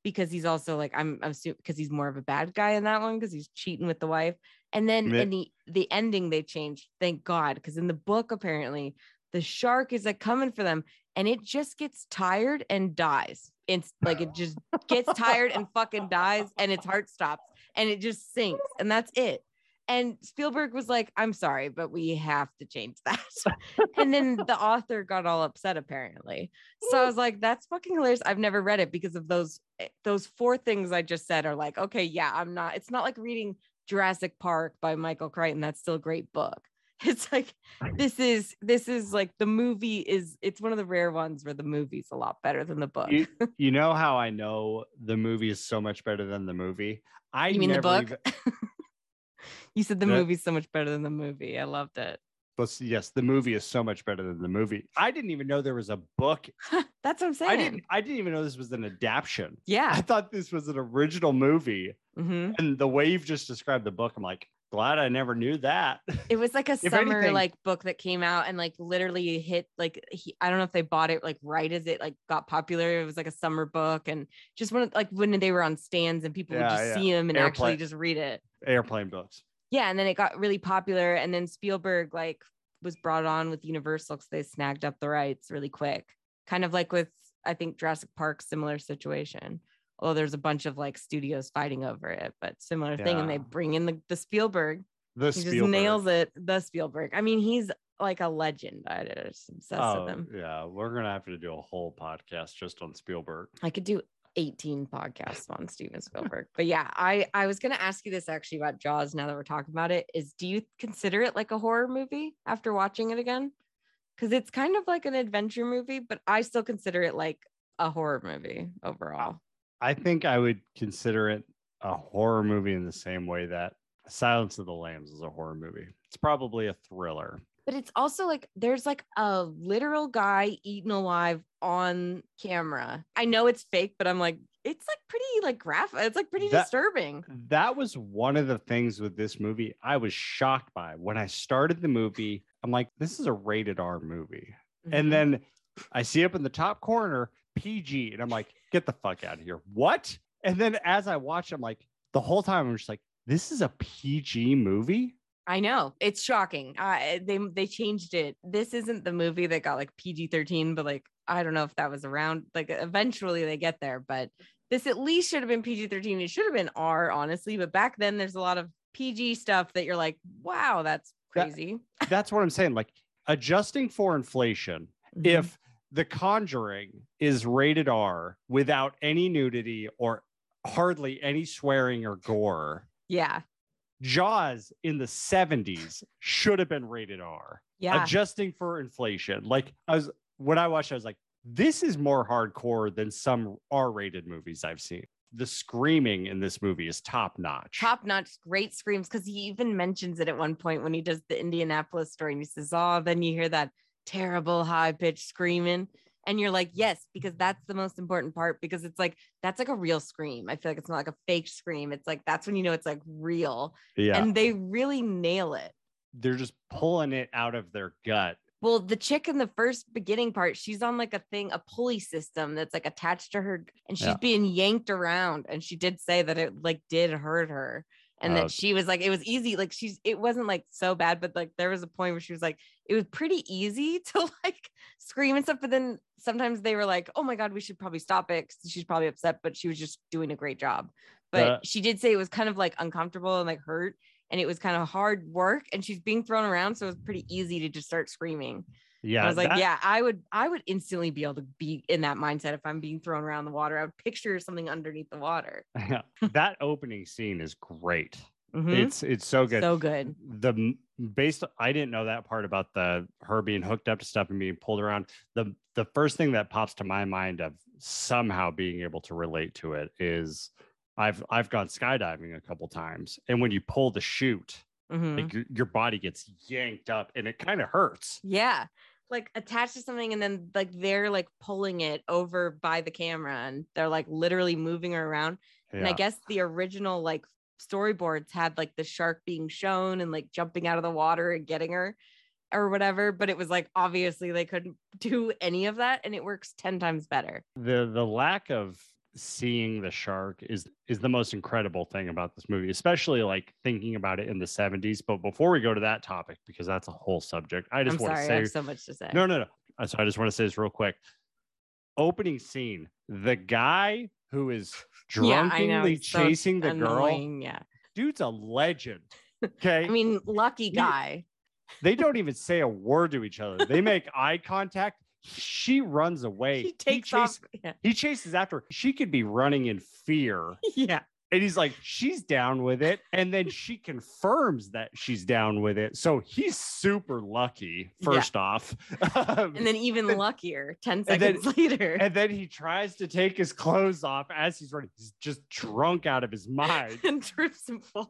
because he's also like I'm I'm because he's more of a bad guy in that one because he's cheating with the wife. And then in the the ending they changed, thank God, because in the book apparently the shark is like coming for them and it just gets tired and dies. It's like it just gets tired and fucking dies and its heart stops and it just sinks and that's it. And Spielberg was like, I'm sorry, but we have to change that. and then the author got all upset apparently. So I was like, that's fucking hilarious. I've never read it because of those eh, those four things I just said are like, okay, yeah, I'm not, it's not like reading Jurassic Park by Michael Crichton. That's still a great book. It's like this is this is like the movie is it's one of the rare ones where the movie's a lot better than the book. You, you know how I know the movie is so much better than the movie? I You mean the book? even- you said the That- movie's so much better than the movie. I loved it. but yes, the movie is so much better than the movie. I didn't even know there was a book. That's what I'm saying. I didn't I didn't even know this was an adaptation. Yeah, I thought this was an original movie. hmm And the way you've just described the book, I'm like, glad I never knew that. It was like a summer anything- like book that came out and like literally hit like he, I don't know if they bought it like right as it like got popular. It was like a summer book and just when like when they were on stands and people would just yeah. see them and actually just read it. Airplane books. yeah and then it got really popular and then spielberg like was brought on with universal because they snagged up the rights really quick kind of like with i think jurassic park similar situation although there's a bunch of like studios fighting over it but similar thing and they bring in the, the spielberg The he Spielberg. just nails it the spielberg i mean he's like a legend i just obsessed Oh, with him yeah. We're gonna have to do a whole podcast just on Spielberg. i could do 18 podcasts on Steven Spielberg. But yeah, I I was going to ask you this actually about Jaws now that we're talking about it is do you consider it like a horror movie after watching it again? Cuz it's kind of like an adventure movie, but I still consider it like a horror movie overall. I think I would consider it a horror movie in the same way that Silence of the Lambs is a horror movie. It's probably a thriller. But it's also like there's like a literal guy eaten alive on camera. I know it's fake, but I'm like it's like pretty like graphic. It's like pretty That- disturbing. That was one of the things with this movie I was shocked by. When I started the movie, I'm like, this is a rated R movie. Mhm. And then I see up in the top corner PG, and I'm like, get the fuck out of here. What? And then as I watch, I'm like, the whole time I'm just like, this is a PG movie. I know it's shocking. Uh, they they changed it. This isn't the movie that got like PG thirteen, but like I don't know if that was around. Like eventually they get there, but this at least should have been PG thirteen. It should have been R, honestly. But back then, there's a lot of PG stuff that you're like, wow, that's That- crazy. That's what I'm saying. Like adjusting for inflation, Mhm. if The Conjuring is rated R without any nudity or hardly any swearing or gore, yeah, Jaws in the 70s should have been rated R. yeah, Adjusting for inflation. Like I was when I watched, I was like, this is more hardcore than some R-rated movies I've seen. The screaming in this movie is top notch. top notch, great screams. Because he even mentions it at one point when he does the Indianapolis story, and he says, "Oh, then you hear that terrible high pitched screaming." And you're like, yes, because that's the most important part. Because it's like that's like a real scream. I feel like it's not like a fake scream. It's like that's when you know it's like real. yeah. And they really nail it. They're just pulling it out of their gut. Well, the chick in the first beginning part, she's on like a thing, a pulley system that's like attached to her, and she's Yeah. being yanked around. And she did say that it like did hurt her, and Oh. that she was like, it was easy. Like she's, it wasn't like so bad, but like there was a point where she was like, it was pretty easy to like scream and stuff. But then sometimes they were like, oh my god, we should probably stop it. she's probably upset, but she was just doing a great job. But The- she did say it was kind of like uncomfortable and like hurt and it was kind of hard work and she's being thrown around so it was pretty easy to just start screaming Yeah. i was like that- yeah i would i would instantly be able to be in that mindset if i'm being thrown around the water i would picture something underneath the water that opening scene is great. Mhm. It's it's so good. so good the based I didn't know that part about the her being hooked up to stuff and being pulled around. The the first thing that pops to my mind of somehow being able to relate to it is I've I've gone skydiving a couple times and when you pull the chute, Mhm. like your, your body gets yanked up and it kind of hurts. yeah like attached to something and then like they're like pulling it over by the camera and they're like literally moving her around And I guess the original like storyboards had like the shark being shown and like jumping out of the water and getting her or whatever, but it was like obviously they couldn't do any of that and it works 10 times better. the the lack of seeing the shark is is the most incredible thing about this movie especially like thinking about it in the 70s but before we go to that topic because that's a whole subject i just I'm want sorry, to I say have so much to say. no no no Uh, so i just want to say this real quick opening scene the guy who is yeah, drunkenly so chasing the girl Yeah. dude's a legend okay I mean, lucky He- guy. they don't even say a word to each other they make eye contact she runs away He takes chase- off. Yeah. he chases after her. She could be running in fear. yeah. And he's like, she's down with it. And then she confirms that she's down with it. So he's super lucky, Yeah. first off. Um, And then even luckier 10 and then- seconds later. and then he tries to take his clothes off as he's running. He's just drunk out of his mind. and trips and falls.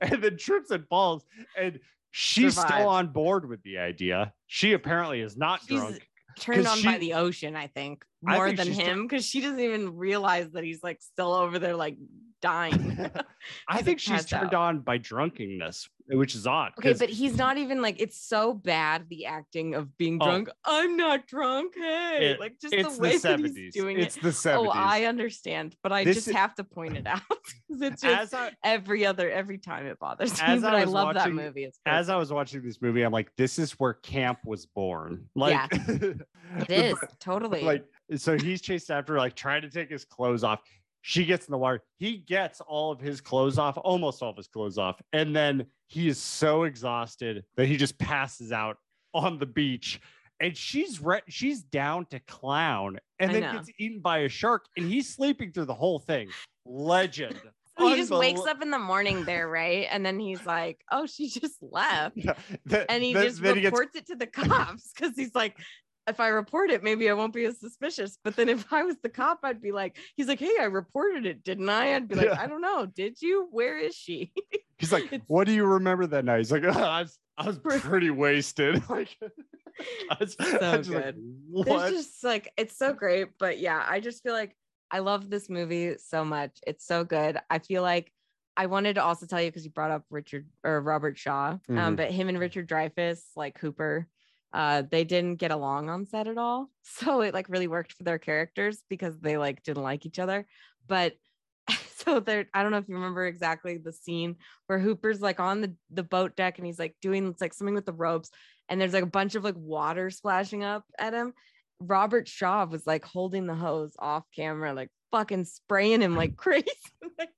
and then trips and falls. And she's Survives. still on board with the idea. She apparently is not She's drunk. turned on by the ocean, I think, I more think than him because she doesn't even realize that he's like still over there, like dying. I think she's turned out. on by drunkenness, which is odd. Okay, but he's not even like it's so bad the acting of being Oh. drunk. I'm not drunk. Hey, It- like just it's the way the that he's doing it's it. the 70s. Oh, I understand, but I This just is- have to point it out 'cause it's just I every other every time it bothers me. But I I, love that movie. It's as I was watching this movie, I'm like, this is where camp was born. Like it is totally like so he's chased after, like trying to take his clothes off. She gets in the water. He gets all of his clothes off, almost all of his clothes off, and then he is so exhausted that he just passes out on the beach. And she's re- she's down to clown, and I then know. gets eaten by a shark, and he's sleeping through the whole thing. Legend. So he just wakes up in the morning there, right? And then he's like, "Oh, she just left." Yeah, and he just he gets reports it to the cops because he's like if i report it maybe i won't be as suspicious but then if i was the cop i'd be like he's like hey i reported it didn't i i'd be like Yeah. i don't know did you where is she He's like, It's- "What do you remember that night?" He's like, "Oh, "I was, I was pretty wasted." Like, I was, I was like, good. what? there's just like it's so great but yeah i just feel like i love this movie so much it's so good i feel like i wanted to also tell you because you brought up richard or robert shaw um, Mhm. but him and richard dreyfuss like cooper uh they didn't get along on set at all. So it like really worked for their characters because they like didn't like each other. But so there i don't know if you remember exactly the scene where hooper's like on the the boat deck and he's like doing it's like something with the ropes and there's like a bunch of like water splashing up at him. Robert shaw was like holding the hose off camera like fucking spraying him like crazy like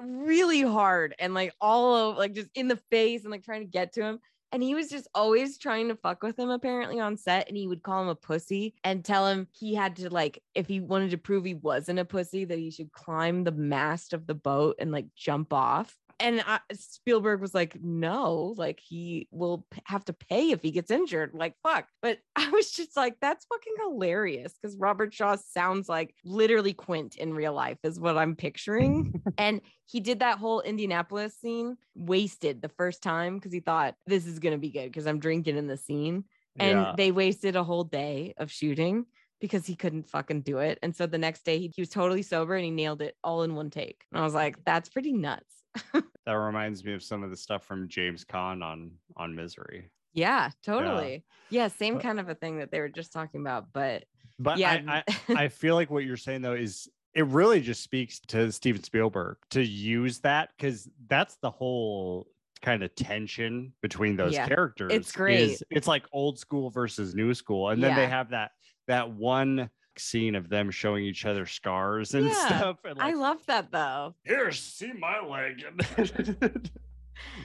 really hard and like all of like just in the face and like trying to get to him and he was just always trying to fuck with him apparently on set and he would call him a pussy and tell him he had to like if he wanted to prove he wasn't a pussy that he should climb the mast of the boat and like jump off and I, Spielberg was like, no, like he will p- have to pay if he gets injured. Like, fuck. But I was just like, that's fucking hilarious because Robert Shaw sounds like literally Quint in real life, is what I'm picturing. and he did that whole Indianapolis scene wasted the first time because he thought this is going to be good because I'm drinking in the scene. And Yeah. they wasted a whole day of shooting because he couldn't fucking do it. And so the next day he, he was totally sober and he nailed it all in one take. And I was like, that's pretty nuts. That reminds me of some of the stuff from James Caan on on Misery. Yeah, totally. Yeah, same But- kind of a thing that they were just talking about. But But yeah, I, I I feel like what you're saying though is it really just speaks to Steven Spielberg to use that because that's the whole kind of tension between those Yeah, characters. great. is- It's like old school versus new school, and then they have that that one scene of them showing each other scars and Yeah, stuff. And I love that though. here, see my leg.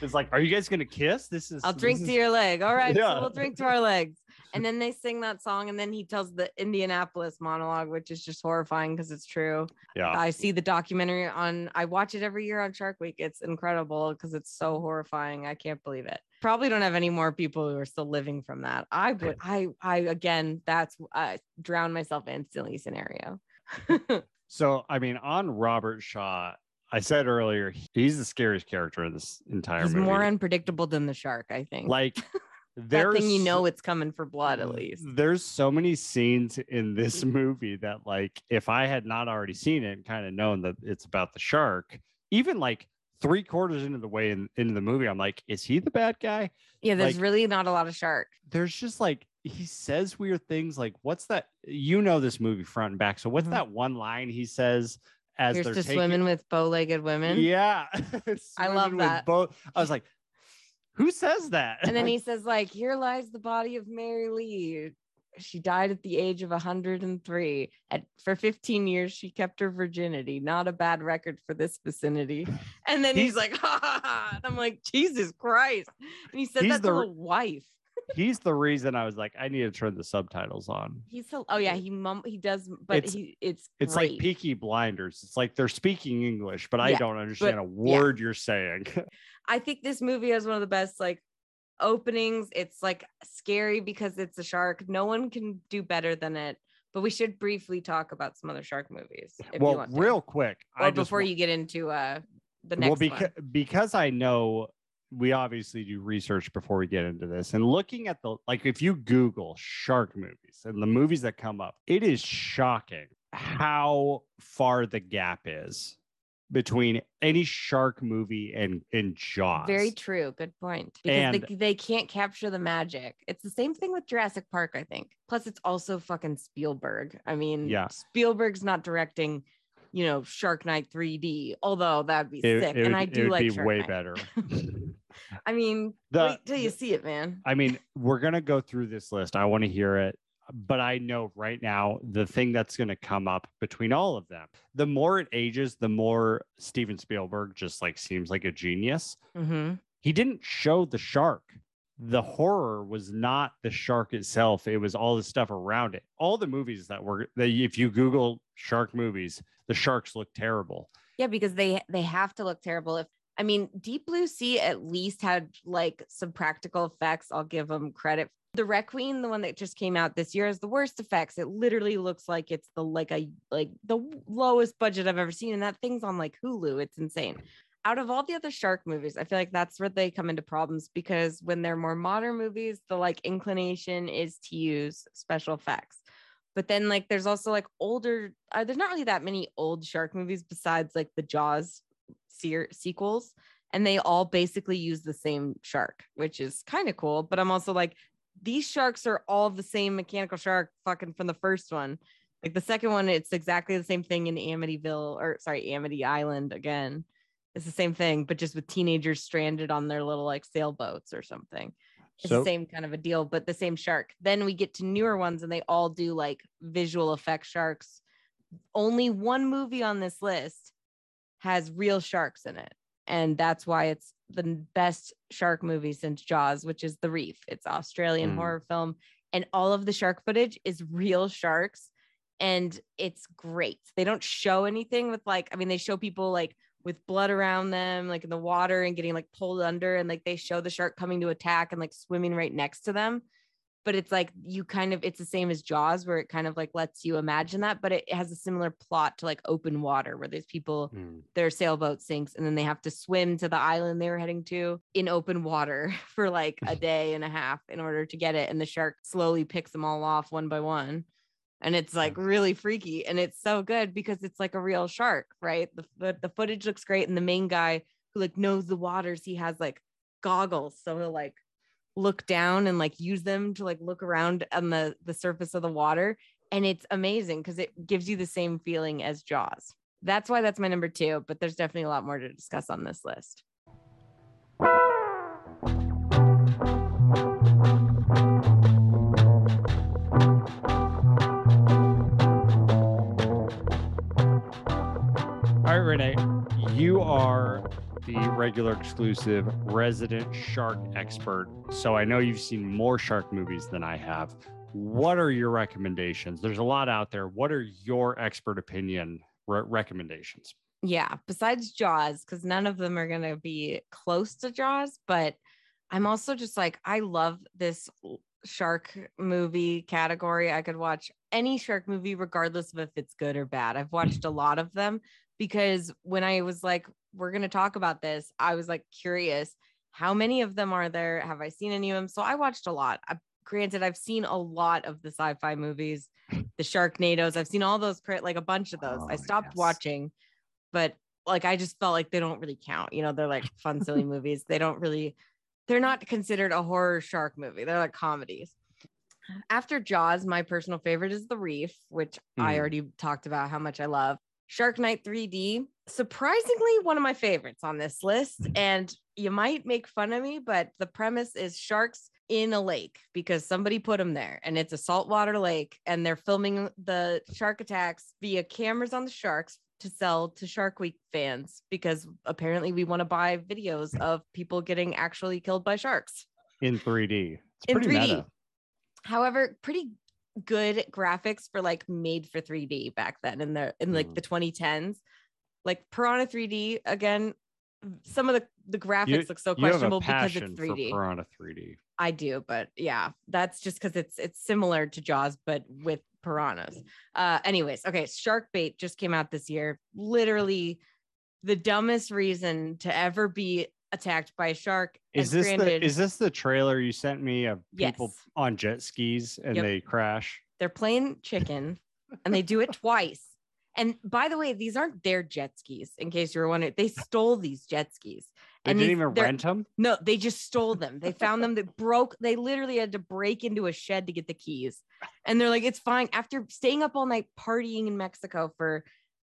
it's like, are you guys gonna kiss? This is. I'll drink is- to your leg. All right, Yeah. so we'll drink to our legs. And then they sing that song, and then he tells the Indianapolis monologue, which is just horrifying because it's true. Yeah. I see the documentary on. I watch it every year on Shark Week. It's incredible because it's so horrifying. I can't believe it. Probably don't have any more people who are still living from that. I would. I. I again. That's I drown myself instantly scenario. So, I mean, on Robert Shaw, I said earlier, he's the scariest character in this entire He's movie. more unpredictable than the shark. I think. like, that thing you know it's coming for blood at least. There's so many scenes in this movie that, like, if I had not already seen it and kind of known that it's about the shark, even like three quarters into the way in, into the movie, I'm like, is he the bad guy? Yeah, there's like- really not a lot of shark. There's just like he says weird things. Like, what's that? You know this movie front and back. So, what's Mhm. that one line he says as Here's they're to taking? swimming with bow-legged women. Yeah, I love that. Both. I was like, who says that? And then he says, like, here lies the body of Mary Lee. She died at the age of 103. At for 15 years, she kept her virginity. Not a bad record for this vicinity. And then he's, He's- like, ha ha ha. I'm like, Jesus Christ. And he said He's that the to the wife. He's the reason I was like, I need to turn the subtitles on. He's so oh yeah, he mum he does, but It's- he it's It's great. like Peaky Blinders. It's like they're speaking English, but I don't understand a yeah. word you're saying. I think this movie has one of the best like openings. It's like scary because it's a shark. No one can do better than it. But we should briefly talk about some other shark movies. If you well, want real quick, or I before wa- you get into uh the next well, because one. because I know we obviously do research before we get into this, and looking at the like, if you Google shark movies and the movies that come up, it is shocking how far the gap is between any shark movie and and Jaws. Very true. Good point. Because And- they, they can't capture the magic. It's the same thing with Jurassic Park, I think. Plus, it's also fucking Spielberg. I mean, Yeah. Spielberg's not directing, you know, Shark Night 3D, although that'd be It, sick. it and I it do would like be way better. I mean, The- wait till you see it, man. I mean, we're gonna go through this list. I want to hear it, but I know right now the thing that's gonna come up between all of them. The more it ages, the more Steven Spielberg just like seems like a genius. hmm He didn't show the shark. The horror was not the shark itself. It was all the stuff around it. All the movies that were that if you Google shark movies, the sharks look terrible. Yeah, because they they have to look terrible. If I mean, Deep Blue Sea at least had like some practical effects. I'll give them credit. The Requiem, the one that just came out this year, has the worst effects. It literally looks like it's the like a like the lowest budget I've ever seen, and that thing's on like Hulu. It's insane. Out of all the other shark movies, I feel like that's where they come into problems because when they're more modern movies, the like inclination is to use special effects but then like there's also like older uh, there's not really that many old shark movies besides like the jaws sequels and they all basically use the same shark which is kind of cool but i'm also like these sharks are all the same mechanical shark fucking from the first one Like the second one, it's exactly the same thing in Amityville or sorry, Amity Island again. It's the same thing, but just with teenagers stranded on their little like sailboats or something. It's So the same kind of a deal, but the same shark. Then we get to newer ones and they all do like visual effect sharks. Only one movie on this list has real sharks in it. And that's why it's the best shark movie since Jaws, which is The Reef. It's Australian Mm. horror film. And all of the shark footage is real sharks. And it's great. They don't show anything with like, I mean, they show people like with blood around them, like in the water and getting like pulled under. And like they show the shark coming to attack and like swimming right next to them. But it's like you kind of, it's the same as Jaws, where it kind of like lets you imagine that, but it has a similar plot to like open water, where there's people Mm. their sailboat sinks and then they have to swim to the island they were heading to in open water for like a day and a half in order to get it and the shark slowly picks them all off one by one and it's like really freaky and it's so good because it's like a real shark right? The, the, the footage looks great and the main guy who like knows the waters he has like goggles so he'll like look down and like use them to like look around on the the surface of the water and it's amazing because it gives you the same feeling as jaws. That's why that's my number two but there's definitely a lot more to discuss on this list Renee, you are the regular exclusive resident shark expert. So I know you've seen more shark movies than I have. What are your recommendations? There's a lot out there. What are your expert opinion re- recommendations? yeah besides jaws because none of them are going to be close to jaws but i'm also just like i love this shark movie category i could watch any shark movie regardless of if it's good or bad i've watched a lot of them because when i was like we're going to talk about this i was like curious how many of them are there have i seen any of them so i watched a lot I, granted i've seen a lot of the sci-fi movies the sharknadoes i've seen all those like a bunch of those i Oh, stopped yes. watching but like I just felt like they don't really count. You know, they're like fun, silly movies. They don't really, they're not considered a horror shark movie. They're like comedies. After Jaws, my personal favorite is The Reef, which I Mm. already talked about how much I love. Shark Night 3D, surprisingly one of my favorites on this list. Mm-hmm. And you might make fun of me, but the premise is sharks in a lake because somebody put them there and it's a saltwater lake and they're filming the shark attacks via cameras on the sharks to sell to Shark Week fans because apparently we want to buy videos of people getting actually killed by sharks In 3D. It's in 3D. meta. However, pretty good graphics for like made for 3D back then in the in like Mm. the 2010s. Like Piranha 3D again, some of the the graphics look so You have a questionable because it's 3D. Piranha 3D. I do, but yeah, that's just because it's it's similar to Jaws, but with piranhas. Uh, anyways, okay, Shark Bait just came out this year. Literally, the dumbest reason to ever be attacked by a shark. Is this stranded. the is this the trailer you sent me of people Yes. on jet skis and Yep. they crash? They're playing chicken, and they do it twice. And by the way, these aren't their jet skis. In case you were wondering, they stole these jet skis. They and didn't these- even rent them. No, they just stole them. They found them that broke. They literally had to break into a shed to get the keys. And they're like, it's fine. After staying up all night partying in Mexico for,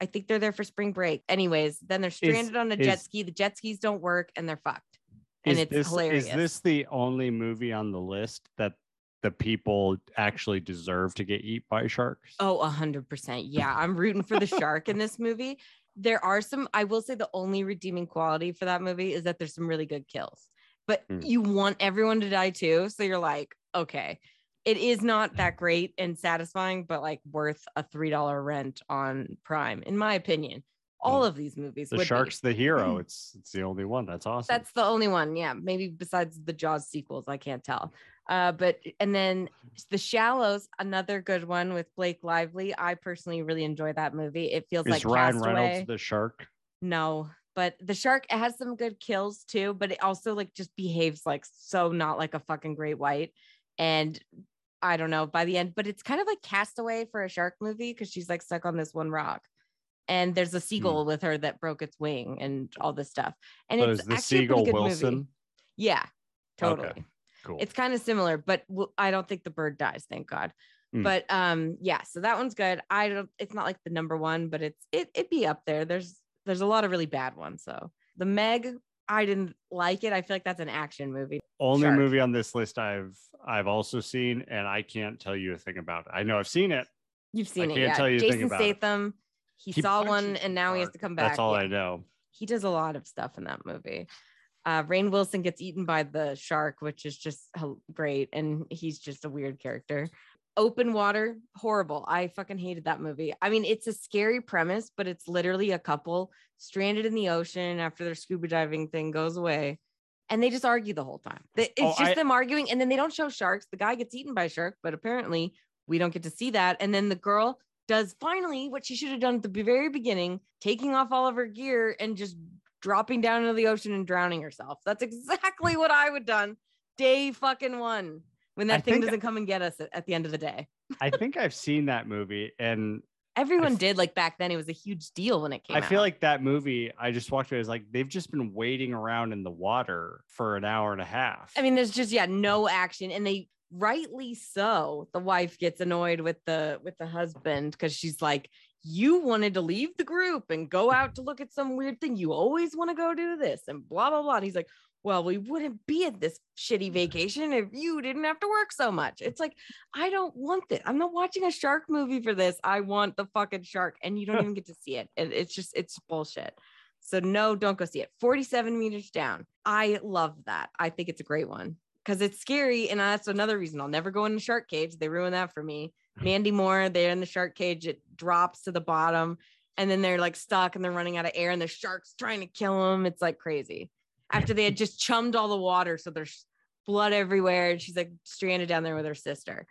I think they're there for spring break. Anyways, then they're stranded on a jet is- ski. The jet skis don't work and they're fucked. And it's this hilarious. is this the only movie on the list that the people actually deserve to get eat by sharks? Oh, a hundred percent. Yeah, I'm rooting for the shark in this movie. There are some, I will say the only redeeming quality for that movie is that there's some really good kills, but Mm. you want everyone to die too. So you're like, okay, it is not that great and satisfying, but like worth a $3 rent on Prime, in my opinion. All Mm. of these movies. the would be. shark's the hero. It's it's the only one. That's awesome. That's the only one. Yeah. Maybe besides the Jaws sequels, I can't tell. Uh, but and then The Shallows, another good one with Blake Lively. I personally really enjoy that movie. It feels is like Ryan Castaway. Reynolds the shark? no, but the shark it has some good kills too, but it also like just behaves like so not like a fucking great white. And I don't know by the end, but it's kind of like Castaway for a shark movie because she's like stuck on this one rock. And there's a seagull with her that broke its wing and all this stuff. And So it's the actually a pretty seagull good Wilson? movie. Yeah, Okay. totally. Cool. It's kind of similar, but I don't think the bird dies, thank God. Mm. But um, yeah, so that one's good. I don't. It's not like the number one, but it's it it'd be up there. There's there's a lot of really bad ones. So the Meg, I didn't like it. I feel like that's an action movie. Only Shark. movie on this list I've I've also seen, and I can't tell you a thing about it. I know I've seen it. You've seen it, I can't yeah. tell you a thing Jason about it. Statham. He, He saw one, and now he has to come back. That's all Yeah. I know. he does a lot of stuff in that movie. Uh, Rainn Wilson gets eaten by the shark, which is just great, and he's just a weird character. Open water, horrible. I fucking hated that movie. I mean, it's a scary premise, but it's literally a couple stranded in the ocean after their scuba diving thing goes away, and they just argue the whole time. It's Oh, just I- them arguing, and then they don't show sharks. The guy gets eaten by a shark, but apparently we don't get to see that. And then the girl does finally what she should have done at the very beginning, taking off all of her gear and just dropping down into the ocean and drowning herself. That's exactly what I would done day fucking one when that I thing think- doesn't come and get us at, at the end of the day. I think I've seen that movie, and Everyone f- did like back then. It was a huge deal when it came I out. feel like that movie. I just watched it. It was like they've just been waiting around in the water for an hour and a half. I mean, there's just yeah, no action, and they rightly so. The wife gets annoyed with the with the husband because she's like, "You wanted to leave the group and go out to look at some weird thing. You always want to go do this and blah blah blah." And he's like, "Well, we wouldn't be at this shitty vacation if you didn't have to work so much." It's like, I don't want this. I'm not watching a shark movie for this. I want the fucking shark, and you don't even get to see it. And it's just it's bullshit. So no, don't go see it. 47 meters down. I love that. I think it's a great one because it's scary. And that's another reason I'll never go in the shark cage. They ruin that for me. Mandy Moore, they're in the shark cage. It drops to the bottom and then they're like stuck and they're running out of air and the shark's trying to kill them. It's like crazy. After they had just chummed all the water. So there's blood everywhere. And she's like stranded down there with her sister.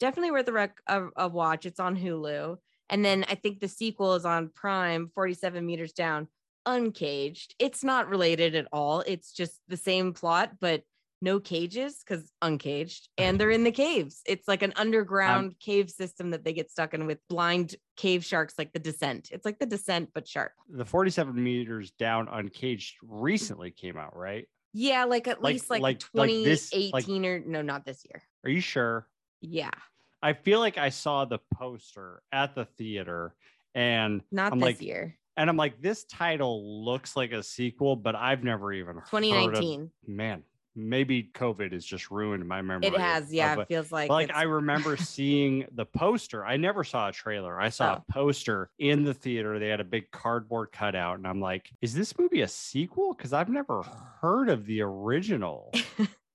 Definitely worth a, rec- a, a watch. It's on Hulu. And then I think the sequel is on Prime, 47 meters down uncaged. It's not related at all. It's just the same plot, but no cages because uncaged, and they're in the caves. It's like an um, underground cave system that they get stuck in with blind cave sharks, like the Descent. It's like the Descent, but shark. the 47 meters down uncaged recently came out, right? Yeah, like at Like- least like, like- like this- 2018 like- or no, not this year. Are you sure? Yeah, I feel like I saw the poster at the theater and not I'm this like, year. and I'm like, this title looks like a sequel, but I've never even heard of 2019. man. Maybe COVID has just ruined my memory. It has, yeah. of It feels like like it's- I remember seeing the poster. I never saw a trailer. I saw Oh. a poster in the theater. They had a big cardboard cutout, and I'm like, "Is this movie a sequel?" Because I've never heard of the original.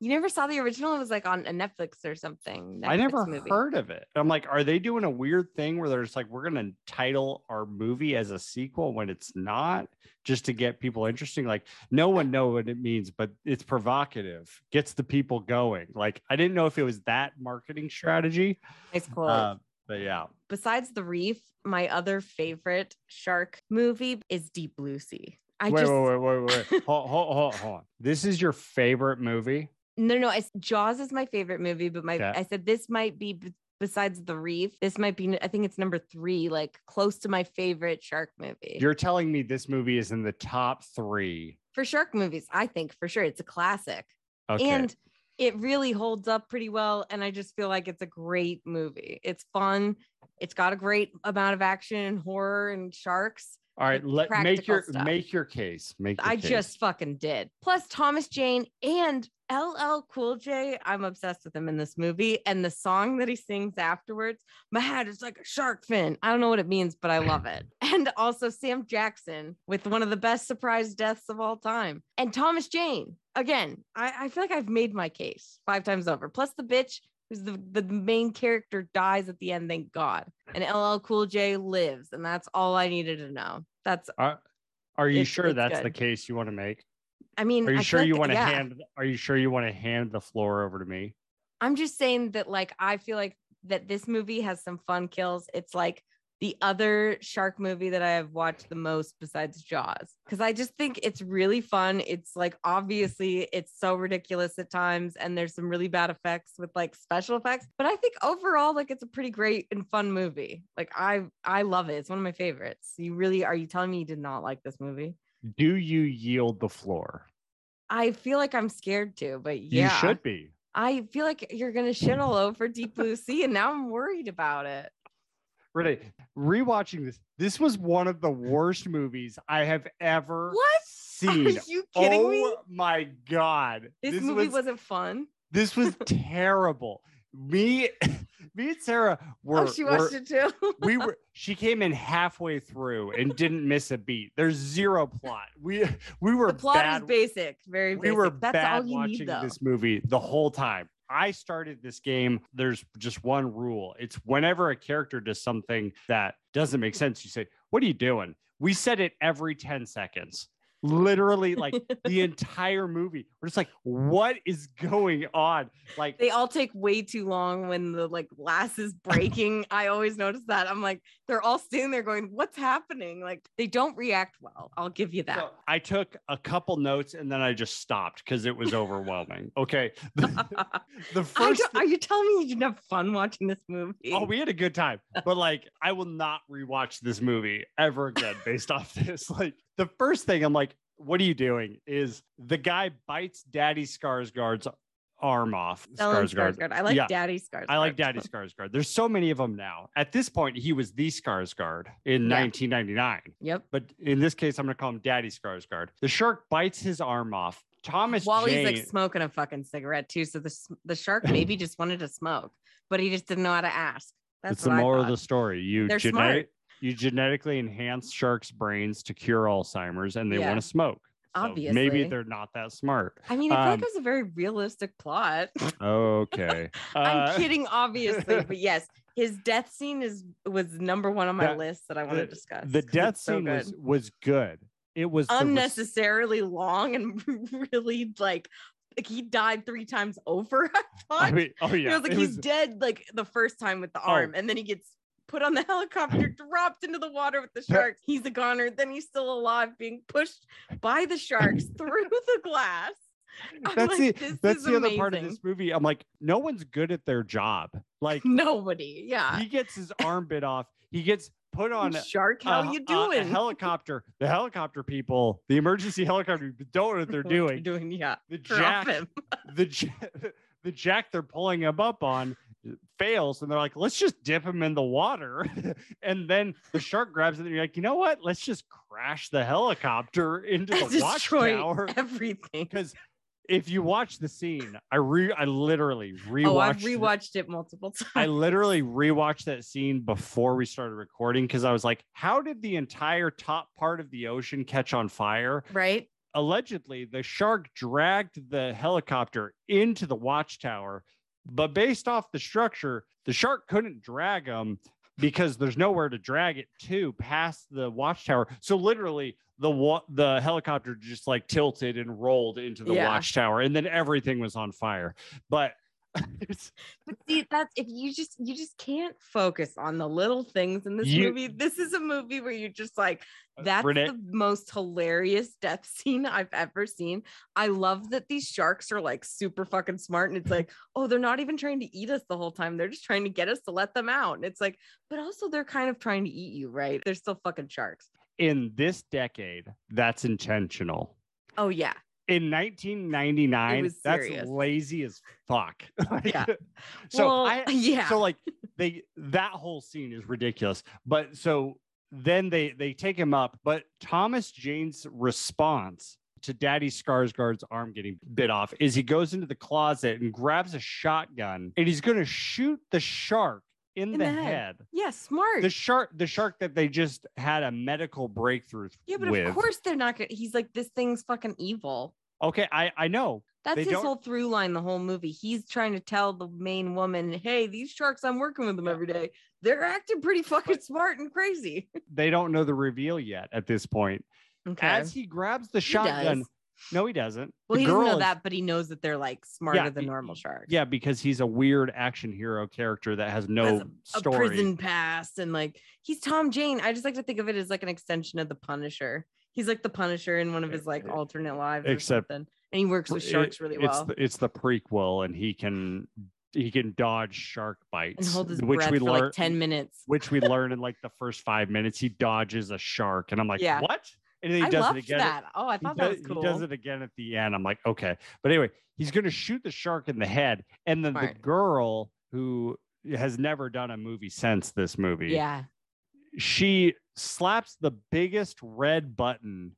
You never saw the original. It was like on a Netflix or something. I never movie. heard of it. I'm like, are they doing a weird thing where they're just like, we're gonna title our movie as a sequel when it's not, just to get people interesting? Like, no one know what it means, but it's provocative, gets the people going. Like, I didn't know if it was that marketing strategy. Nice quote. Uh, but yeah, besides the reef my other favorite shark movie is deep blue sea i wait, just wait, wait, wait, wait, hold, hold, hold, hold on. This is your favorite movie? No no I, jaws is my favorite movie but my Okay. i said this might be b- besides the reef this might be i think it's number three like close to my favorite shark movie You're telling me this movie is in the top three? for shark movies i think for sure it's a classic Okay. and it really holds up pretty well and i just feel like it's a great movie it's fun it's got a great amount of action and horror and sharks All right, let make your stuff. make your case. Make your I case. just fucking did. Plus Thomas Jane and LL Cool J. I'm obsessed with him in this movie. And the song that he sings afterwards, my head is like a shark fin. I don't know what it means, but I love it. And also Sam Jackson with one of the best surprise deaths of all time. And Thomas Jane. Again, I, I feel like I've made my case five times over. Plus the bitch who's the, the main character dies at the end, thank God. And LL Cool J lives. And that's all I needed to know. That's Are, are you It's- sure it's that's the case you want to make? I mean, Are you I sure you like- want to yeah. hand? Are you sure you want to hand the floor over to me? I'm just saying that, like, I feel like that this movie has some fun kills. It's like the other shark movie that I have watched the most besides Jaws, because I just think it's really fun. It's like obviously it's so ridiculous at times, and there's some really bad effects with like special effects. But I think overall, like, it's a pretty great and fun movie. Like, I I love it. It's one of my favorites. You really are you telling me you did not like this movie? Do you yield the floor? I feel like I'm scared to, but yeah, You should be. I feel like you're gonna shit all over Deep Blue Sea, and now I'm worried about it. Renee, rewatching this, this was one of the worst movies I have ever What? seen. Are you kidding oh me? Oh my god. This, movie was, not fun. this was terrible. Me me and Sarah oh, were, oh, she watched were- it too. we were she came in halfway through and didn't miss a beat. There's zero plot. We we were the plot bad is basic, very Basic. we were That's bad all you watching need, this movie the whole time. I started this game. There's just one rule. It's whenever a character does something that doesn't make sense, you say, What are you doing? We said it every 10 seconds. Literally, like the entire movie. We're just like, what is going on? Like, They all take way too long when the like glass is breaking. I always notice that. I'm like, they're all sitting there going, "What's happening?" Like they don't react well. I'll give you that. So I took a couple notes and then I just stopped because it was overwhelming. Okay. The, first are you telling me you didn't have fun watching this movie? Oh, we had a good time, but like, I will not rewatch this movie ever again based off this. Like, the first thing I'm like, what are you doing? Is the guy bites Daddy Skarsgård's arm off? Oh, Stellan Skarsgård. I like Yeah. Daddy Skarsgård. I like Daddy Skarsgård. There's so many of them now. At this point, he was the Skarsgård in Yeah. 1999, Yep. but in this case, I'm gonna call him Daddy Skarsgård. The shark bites his arm off. Thomas While Jane, he's like smoking a fucking cigarette too, so the the shark maybe just wanted to smoke, but he just didn't know how to ask. That's it's the moral of the story. You They're genetic, you genetically enhance sharks' brains to cure Alzheimer's, and they Yeah. want to smoke. So Obviously. maybe they're not that smart. I mean, I feel like Um, it was a very realistic plot. Okay, Uh, I'm kidding, obviously, but yes, his death scene is was number one on my That- list that I want to discuss. The death so scene was good. was good. It was res- unnecessarily long and really like like he died three times over. I thought. I mean, oh yeah, it was like it he's was- dead like the first time with the Oh. arm, and then he gets put on the helicopter, dropped into the water with the sharks. He's a goner. Then he's still alive, being pushed by the sharks through the glass. I'm that's like, the this that's is the other part of this movie. I'm like, no one's good at their job. Like Nobody, yeah. he gets his arm bit off. He gets put on Shark, how a- you doing? A helicopter. The helicopter people, the emergency helicopter don't know what they're What doing. doing, yeah. The jack, him. the the jack they're pulling him up on fails, and they're like, let's just dip him in the water, and then the shark grabs it, and you're like, you know what? Let's just crash the helicopter into the Destroy watchtower. everything. Because if you watch the scene, I re I literally rewatched. Oh, I've rewatched it multiple times. I literally rewatched that scene before we started recording because I was like, how did the entire top part of the ocean catch on fire? right? Allegedly, the shark dragged the helicopter into the watchtower, but based off the structure, the shark couldn't drag them because there's nowhere to drag it to past the watchtower. So literally, the wa- the helicopter just like tilted and rolled into the Yeah. watchtower, and then everything was on fire. But But see, that's if you just you just can't focus on the little things in this You- movie. This is a movie where you're just like, that's Renee- the most hilarious death scene I've ever seen. I love that these sharks are like super fucking smart, and it's like, oh, they're not even trying to eat us the whole time. They're just trying to get us to let them out. And it's like, but also they're kind of trying to eat you, right? They're still fucking sharks. in this decade, that's intentional. Oh yeah. In 1999, that's lazy as fuck. Like, Yeah. So well, I, yeah. so like they that whole scene is ridiculous. But so then they they take him up, but Thomas Jane's response to Daddy Skarsgård's arm getting bit off is he goes into the closet and grabs a shotgun and he's going to shoot the shark in, In the, the head. head. yeah, smart. The shark, the shark that they just had a medical breakthrough yeah, but with. of course they're not gonna he's like, this thing's fucking evil. Okay, I I know. That's They his don't- whole through line the whole movie. He's trying to tell the main woman, hey, these sharks, I'm working with them Yeah. every day. They're acting pretty fucking But- smart and crazy. They don't know the reveal yet at this point. Okay. As he grabs the He shotgun, no, he doesn't. Well, The he doesn't know is- that, but he knows that they're like smarter Yeah, than normal sharks. Yeah, because he's a weird action hero character that has no Has a story. prison past and like he's Tom Jane. I just like to think of it as like an extension of the Punisher. He's like the Punisher in one of his like alternate lives or except something. And he works with It- sharks really it's well. the, it's the prequel, and he can he can dodge shark bites, and hold his which we for learn. like 10 minutes. which we learn in like the first five minutes. He dodges a shark, and I'm like, Yeah. what? and then he I does it again. that. Oh, I He thought does, that was cool. he does it again at the end. I'm like, okay. But anyway, he's gonna shoot the shark in the head, and then the girl who has never done a movie since this movie, Yeah. she slaps the biggest red button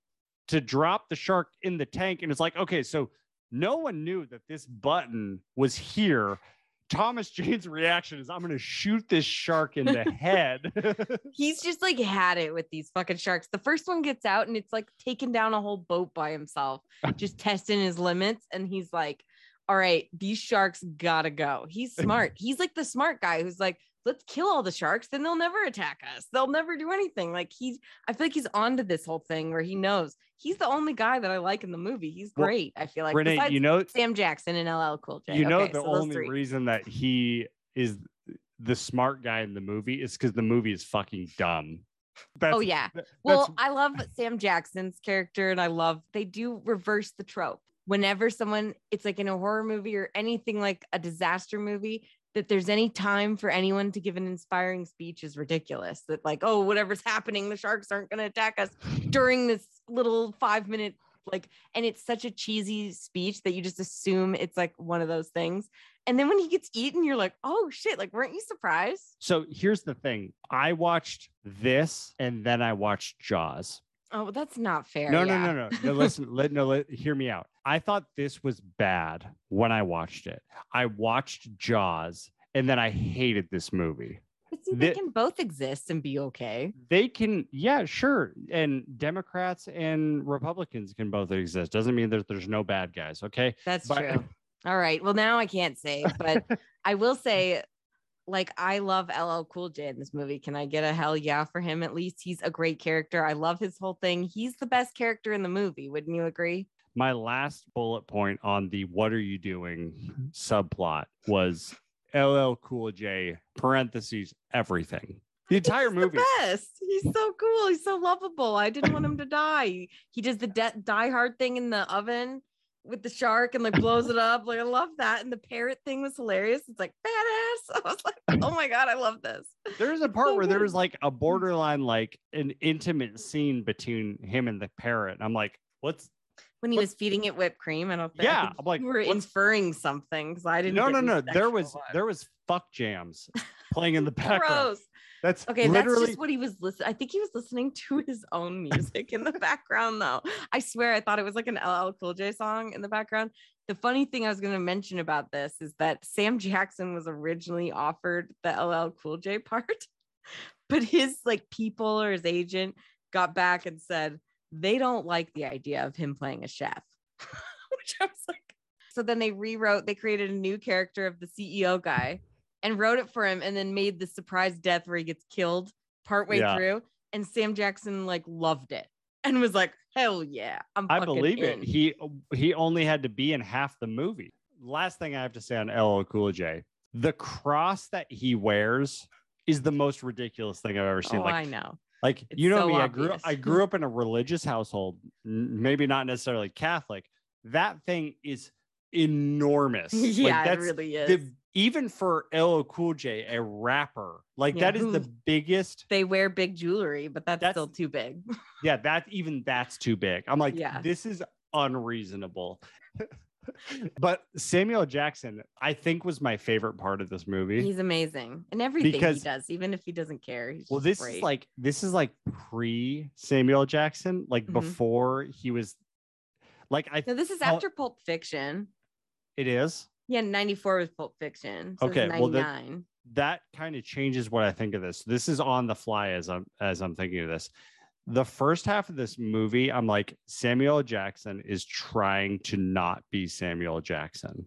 to drop the shark in the tank. And it's like, okay, so no one knew that this button was here. Thomas Jane's reaction is, I'm going to shoot this shark in the head. He's just like had it with these fucking sharks. The first one gets out and it's like taking down a whole boat by himself, just testing his limits. And he's like, all right, these sharks gotta go. He's smart. He's like the smart guy who's like, let's kill all the sharks, then they'll never attack us. They'll never do anything. Like he's, I feel like he's onto this whole thing where he knows he's the only guy that I like in the movie. He's Well, great. I feel like Renee, you know, Sam Jackson and LL Cool J. you know Okay, the so only three. reason that he is the smart guy in the movie is because the movie is fucking dumb. That's, oh yeah. Well, I love Sam Jackson's character, and I love they do reverse the trope. Whenever someone, it's like in a horror movie or anything like a disaster movie, that there's any time for anyone to give an inspiring speech is ridiculous. That like, oh, whatever's happening, the sharks aren't going to attack us during this little five minute like, and it's such a cheesy speech that you just assume it's like one of those things. And then when he gets eaten, you're like, oh shit! Like, weren't you surprised? so here's the thing. I watched this and then I watched Jaws. Oh, that's not fair. No, yeah. no, no, no, no. Listen, let, no, let, hear me out. I thought this was bad when I watched it. I watched Jaws and then I hated this movie. But see, they The- can both exist and be okay. They can, yeah, sure. And Democrats and Republicans can both exist. Doesn't mean that there's no bad guys. Okay. That's But- true. All right. Well, now I can't say, but I will say, like, I love LL Cool J in this movie. Can I get a hell yeah for him? At least he's a great character. I love his whole thing. He's the best character in the movie. Wouldn't you agree? My last bullet point on the what are you doing subplot was LL Cool J, parentheses, everything. The entire He's movie. The best. He's so cool. He's so lovable. I didn't want him to die. He does the de- die hard thing in the oven with the shark and like blows it up. Like I love that. And the parrot thing was hilarious. It's like badass. I was like, oh my god, I love this. There's a part so where there was like a mm. borderline, like an intimate scene between him and the parrot. I'm like, what's When he was feeding it whipped cream, I don't think. yeah? I'm like, you were inferring something because I didn't. no, no, no. There was vibe. there was fuck jams playing in the background. Gross. That's Okay, that's just what he was listening. I think he was listening to his own music in the background, though. I swear, I thought it was like an LL Cool J song in the background. The funny thing I was going to mention about this is that Sam Jackson was originally offered the LL Cool J part, but his like people or his agent got back and said they don't like the idea of him playing a chef, which I was like. So then they rewrote. They created a new character of the CEO guy and wrote it for him and then made the surprise death where he gets killed partway Yeah. through. And Sam Jackson like loved it and was like, hell yeah. I'm I believe it. He he only had to be in half the movie. Last thing I have to say on LL Cool J, the cross that he wears is the most ridiculous thing I've ever seen. oh, like I know. Like It's you know so me, I grew obvious. I grew up in a religious household, maybe not necessarily Catholic. That thing is enormous. Like, yeah, it really is. the even for LL Cool J, a rapper, like Yeah, that is the biggest. they wear big jewelry, but that's, That's- still too big. Yeah, that even that's too big. I'm like, Yeah. this is unreasonable. but Samuel Jackson, I think, was my favorite part of this movie. He's amazing and everything Because- he does, even if he doesn't care. He's well, this great. is like this is like pre Samuel Jackson, like Mhm. before he was like I no, this is after Pulp Fiction. It is. Yeah, 94 was Pulp Fiction. So Okay, well, 99. that kind of changes what I think of this. This is on the fly as I'm as I'm thinking of this. The first half of this movie, I'm like Samuel Jackson is trying to not be Samuel Jackson.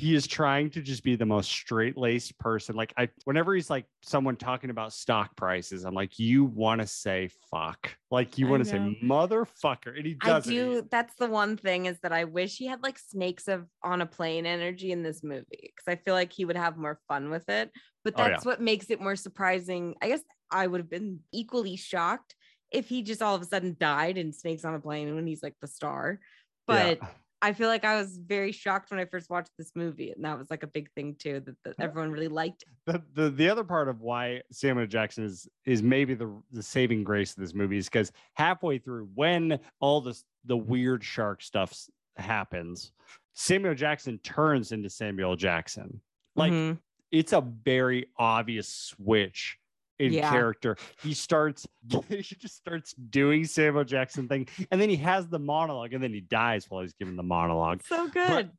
He is trying to just be the most straight-laced person. Like I whenever he's like someone talking about stock prices, I'm like, you want to say fuck. Like you want to say motherfucker. And he doesn't. do. That's the one thing is that I wish he had like snakes of on a plane energy in this movie because I feel like he would have more fun with it. But Oh, yeah. that's what makes it more surprising. I guess I would have been equally shocked if he just all of a sudden died in Snakes on a Plane when he's like the star. Yeah. I feel like I was very shocked when I first watched this movie, and that was like a big thing too that, that everyone really liked. the, the the other part of why Samuel Jackson is is maybe the the saving grace of this movie is because halfway through, when all this the weird shark stuff happens, Samuel Jackson turns into Samuel Jackson. Like Mhm. it's a very obvious switch in Yeah. character. He starts he just starts doing Samuel Jackson thing, and then he has the monologue, and then he dies while he's giving the monologue. so good.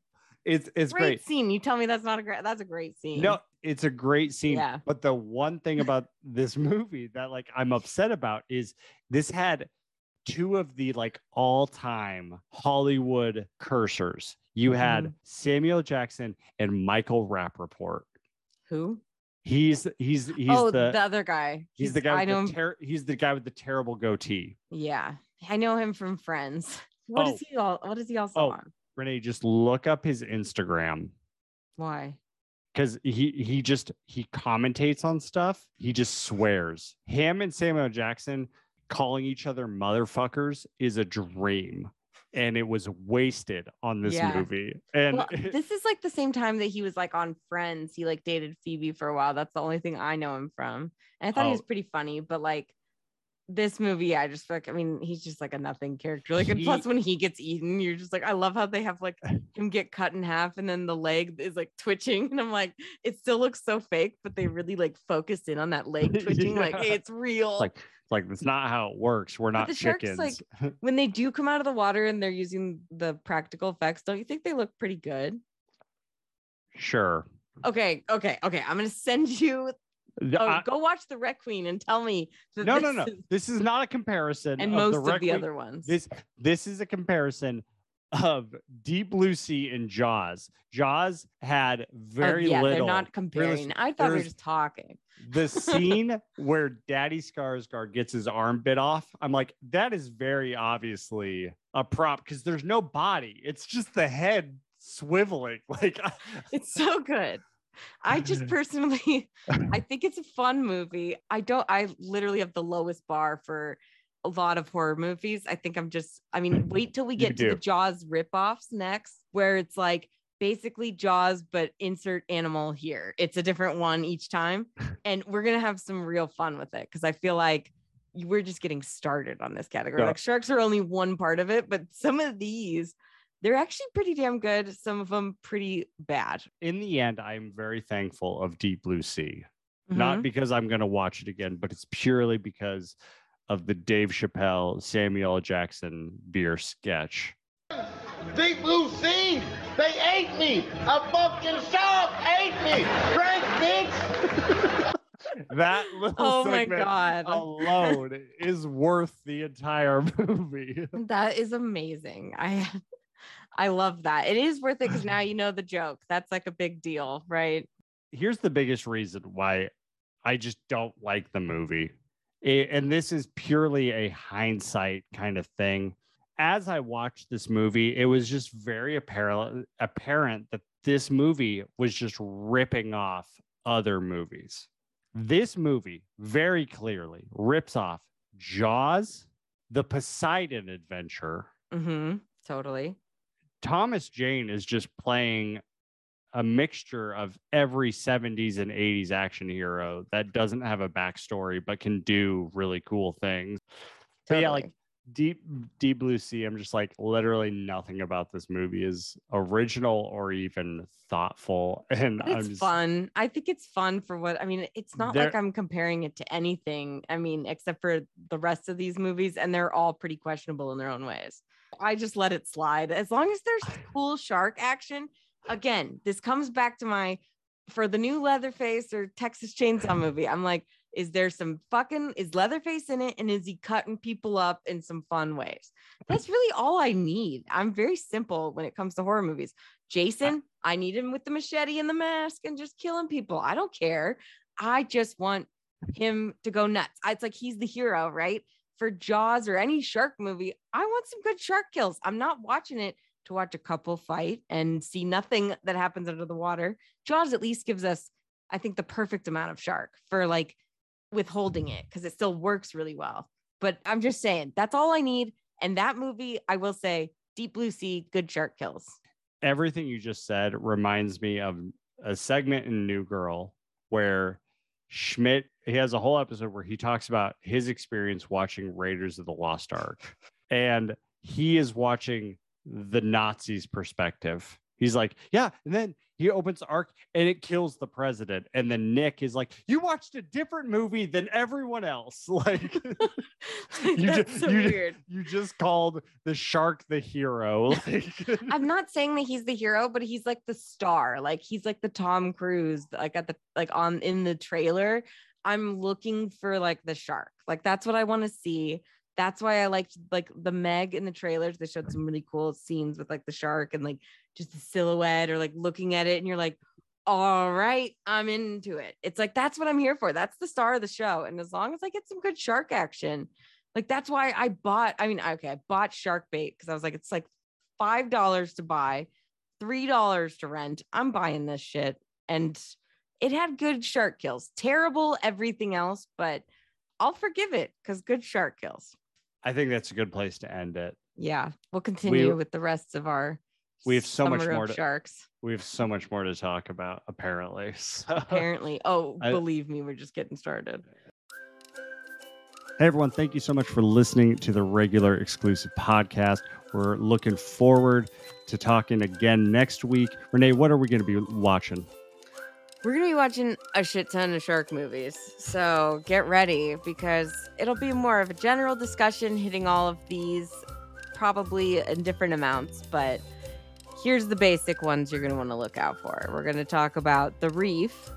It's it's great, great. scene. You tell me that's not a great. That's a great scene. No, it's a great scene. Yeah. But the one thing about this movie that like I'm upset about is this had two of the like all-time Hollywood cursers. You had Mhm. Samuel Jackson and Michael Rappaport. who? He's he's he's oh, the, the, other guy. he's, the guy I know ter- he's the guy with the terrible goatee. yeah, I know him from Friends. What Oh. he all? What is he also Oh. on? Renee, just look up his Instagram Why? because he he just he commentates on stuff. He just swears. Him and Samuel Jackson calling each other motherfuckers is a dream, and it was wasted on this Yeah. movie. And Well, this is like the same time that he was like on Friends. He like dated Phoebe for a while. That's the only thing I know him from. And I thought he oh. was Oh. pretty funny, but like this movie, I just like, I mean, he's just like a nothing character. Like, and He- plus when he gets eaten, you're just like, I love how they have like him get cut in half and then the leg is like twitching. And I'm like, it still looks so fake, but they really like focused in on that leg twitching. Like, Yeah. it's real. like like that's not how it works. We're not the sharks, chickens. like- when they do come out of the water and they're using the practical effects, don't you think they look pretty good? sure. Okay, okay, okay. I'm gonna send you. The- Oh, I- go watch the Rec Queen and tell me. No, no, no. is- This is not a comparison. and of most the of the other ones. This this is a comparison of Deep Blue Sea and Jaws. Jaws had Oh, very yeah, little. they're not comparing. I thought we were just talking. the scene where Daddy Skarsgård gets his arm bit off, I'm like, that is very obviously a prop because there's no body. It's just the head swiveling. Like, uh, It's so good. I just personally, I think it's a fun movie. I don't. I literally have the lowest bar for a lot of horror movies. I think I'm just. I mean, wait till we get to the. Jaws ripoffs next, where it's like basically Jaws, but insert animal here. It's a different one each time, and we're gonna have some real fun with it because I feel like we're just getting started on this category. Yeah. Like sharks are only one part of it, but some of these. They're actually pretty damn good. Some of them pretty bad. in the end, I'm very thankful of Deep Blue Sea. Mhm. Not because I'm going to watch it again, but it's purely because of the Dave Chappelle, Samuel Jackson beer sketch. Deep blue sea, they ate me. A fucking shark ate me. Frank, bitch. That little Oh my segment God. alone is worth the entire movie. That is amazing. I I love that. It is worth it because now you know the joke. That's like a big deal, right? Here's the biggest reason why I just don't like the movie. And this is purely a hindsight kind of thing. As I watched this movie, it was just very apparent apparent that this movie was just ripping off other movies. This movie very clearly rips off Jaws, The Poseidon Adventure, Mm-hmm. Totally. Thomas Jane is just playing a mixture of every 70s and 80s action hero that doesn't have a backstory but can do really cool things. But yeah, like Deep Deep Blue Sea, I'm just like literally nothing about this movie is original or even thoughtful. And But I'm it's just fun. I think it's fun for what I mean. It's not like I'm comparing it to anything. I mean, except for the rest of these movies, and they're all pretty questionable in their own ways. I just let it slide as long as there's cool shark action. Again, this comes back to my for the new Leatherface or Texas Chainsaw movie. I'm like, is there some fucking is Leatherface in it, and is he cutting people up in some fun ways? That's really all I need. I'm very simple when it comes to horror movies. Jason, I need him with the machete and the mask and just killing people. I don't care. I just want him to go nuts. It's like he's the hero, right? For Jaws or any shark movie, I want some good shark kills. I'm not watching it to watch a couple fight and see nothing that happens under the water. Jaws at least gives us, I think, the perfect amount of shark for like withholding it because it still works really well. But I'm just saying that's all I need. And that movie, I will say, Deep Blue Sea, good shark kills. everything you just said reminds me of a segment in New Girl where Schmidt he has a whole episode where he talks about his experience watching Raiders of the Lost Ark and he is watching the Nazis perspective. He's like, yeah, and then he opens the ark and it kills the president. And then Nick is like, you watched a different movie than everyone else. Like You ju- That's so you weird. you just called the shark the hero. Like I'm not saying that he's the hero, but he's like the star. Like he's like the Tom Cruise, like at the like on in the trailer. I'm looking for like the shark. Like that's what I want to see. That's why I liked like the Meg in the trailers. They showed some really cool scenes with like the shark and like just the silhouette or like looking at it, and you're like, all right, I'm into it. It's like that's what I'm here for. That's the star of the show. And as long as I get some good shark action, like that's why I bought. I mean, okay, I bought shark bait because I was like, it's like five dollars to buy, three dollars to rent. I'm buying this shit, and it had good shark kills. Terrible everything else, but I'll forgive it because good shark kills. I think that's a good place to end it. Yeah, we'll continue We- with the rest of our. we have so much more to- sharks. We have so much more to talk about, apparently. So- Apparently, oh, I- believe me, we're just getting started. Hey, everyone. Thank you so much for listening to the regular exclusive podcast. We're looking forward to talking again next week. Renee, what are we going to be watching? We're gonna be watching a shit ton of shark movies, so get ready because it'll be more of a general discussion hitting all of these, probably in different amounts. But here's the basic ones you're gonna want to look out for. We're gonna talk about The Reef,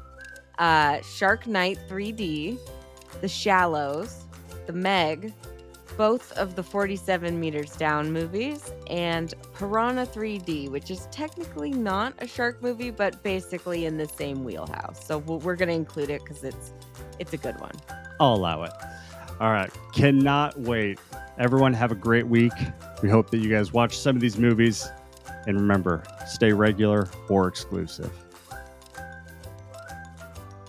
uh, Shark Night 3D, The Shallows, The Meg, both of the 47 meters down movies, and Piranha 3D, which is technically not a shark movie, but basically in the same wheelhouse. So we're going to include it because it's it's a good one. I'll allow it. All right. Cannot wait. Everyone, have a great week. We hope that you guys watch some of these movies. And remember, stay regular or exclusive.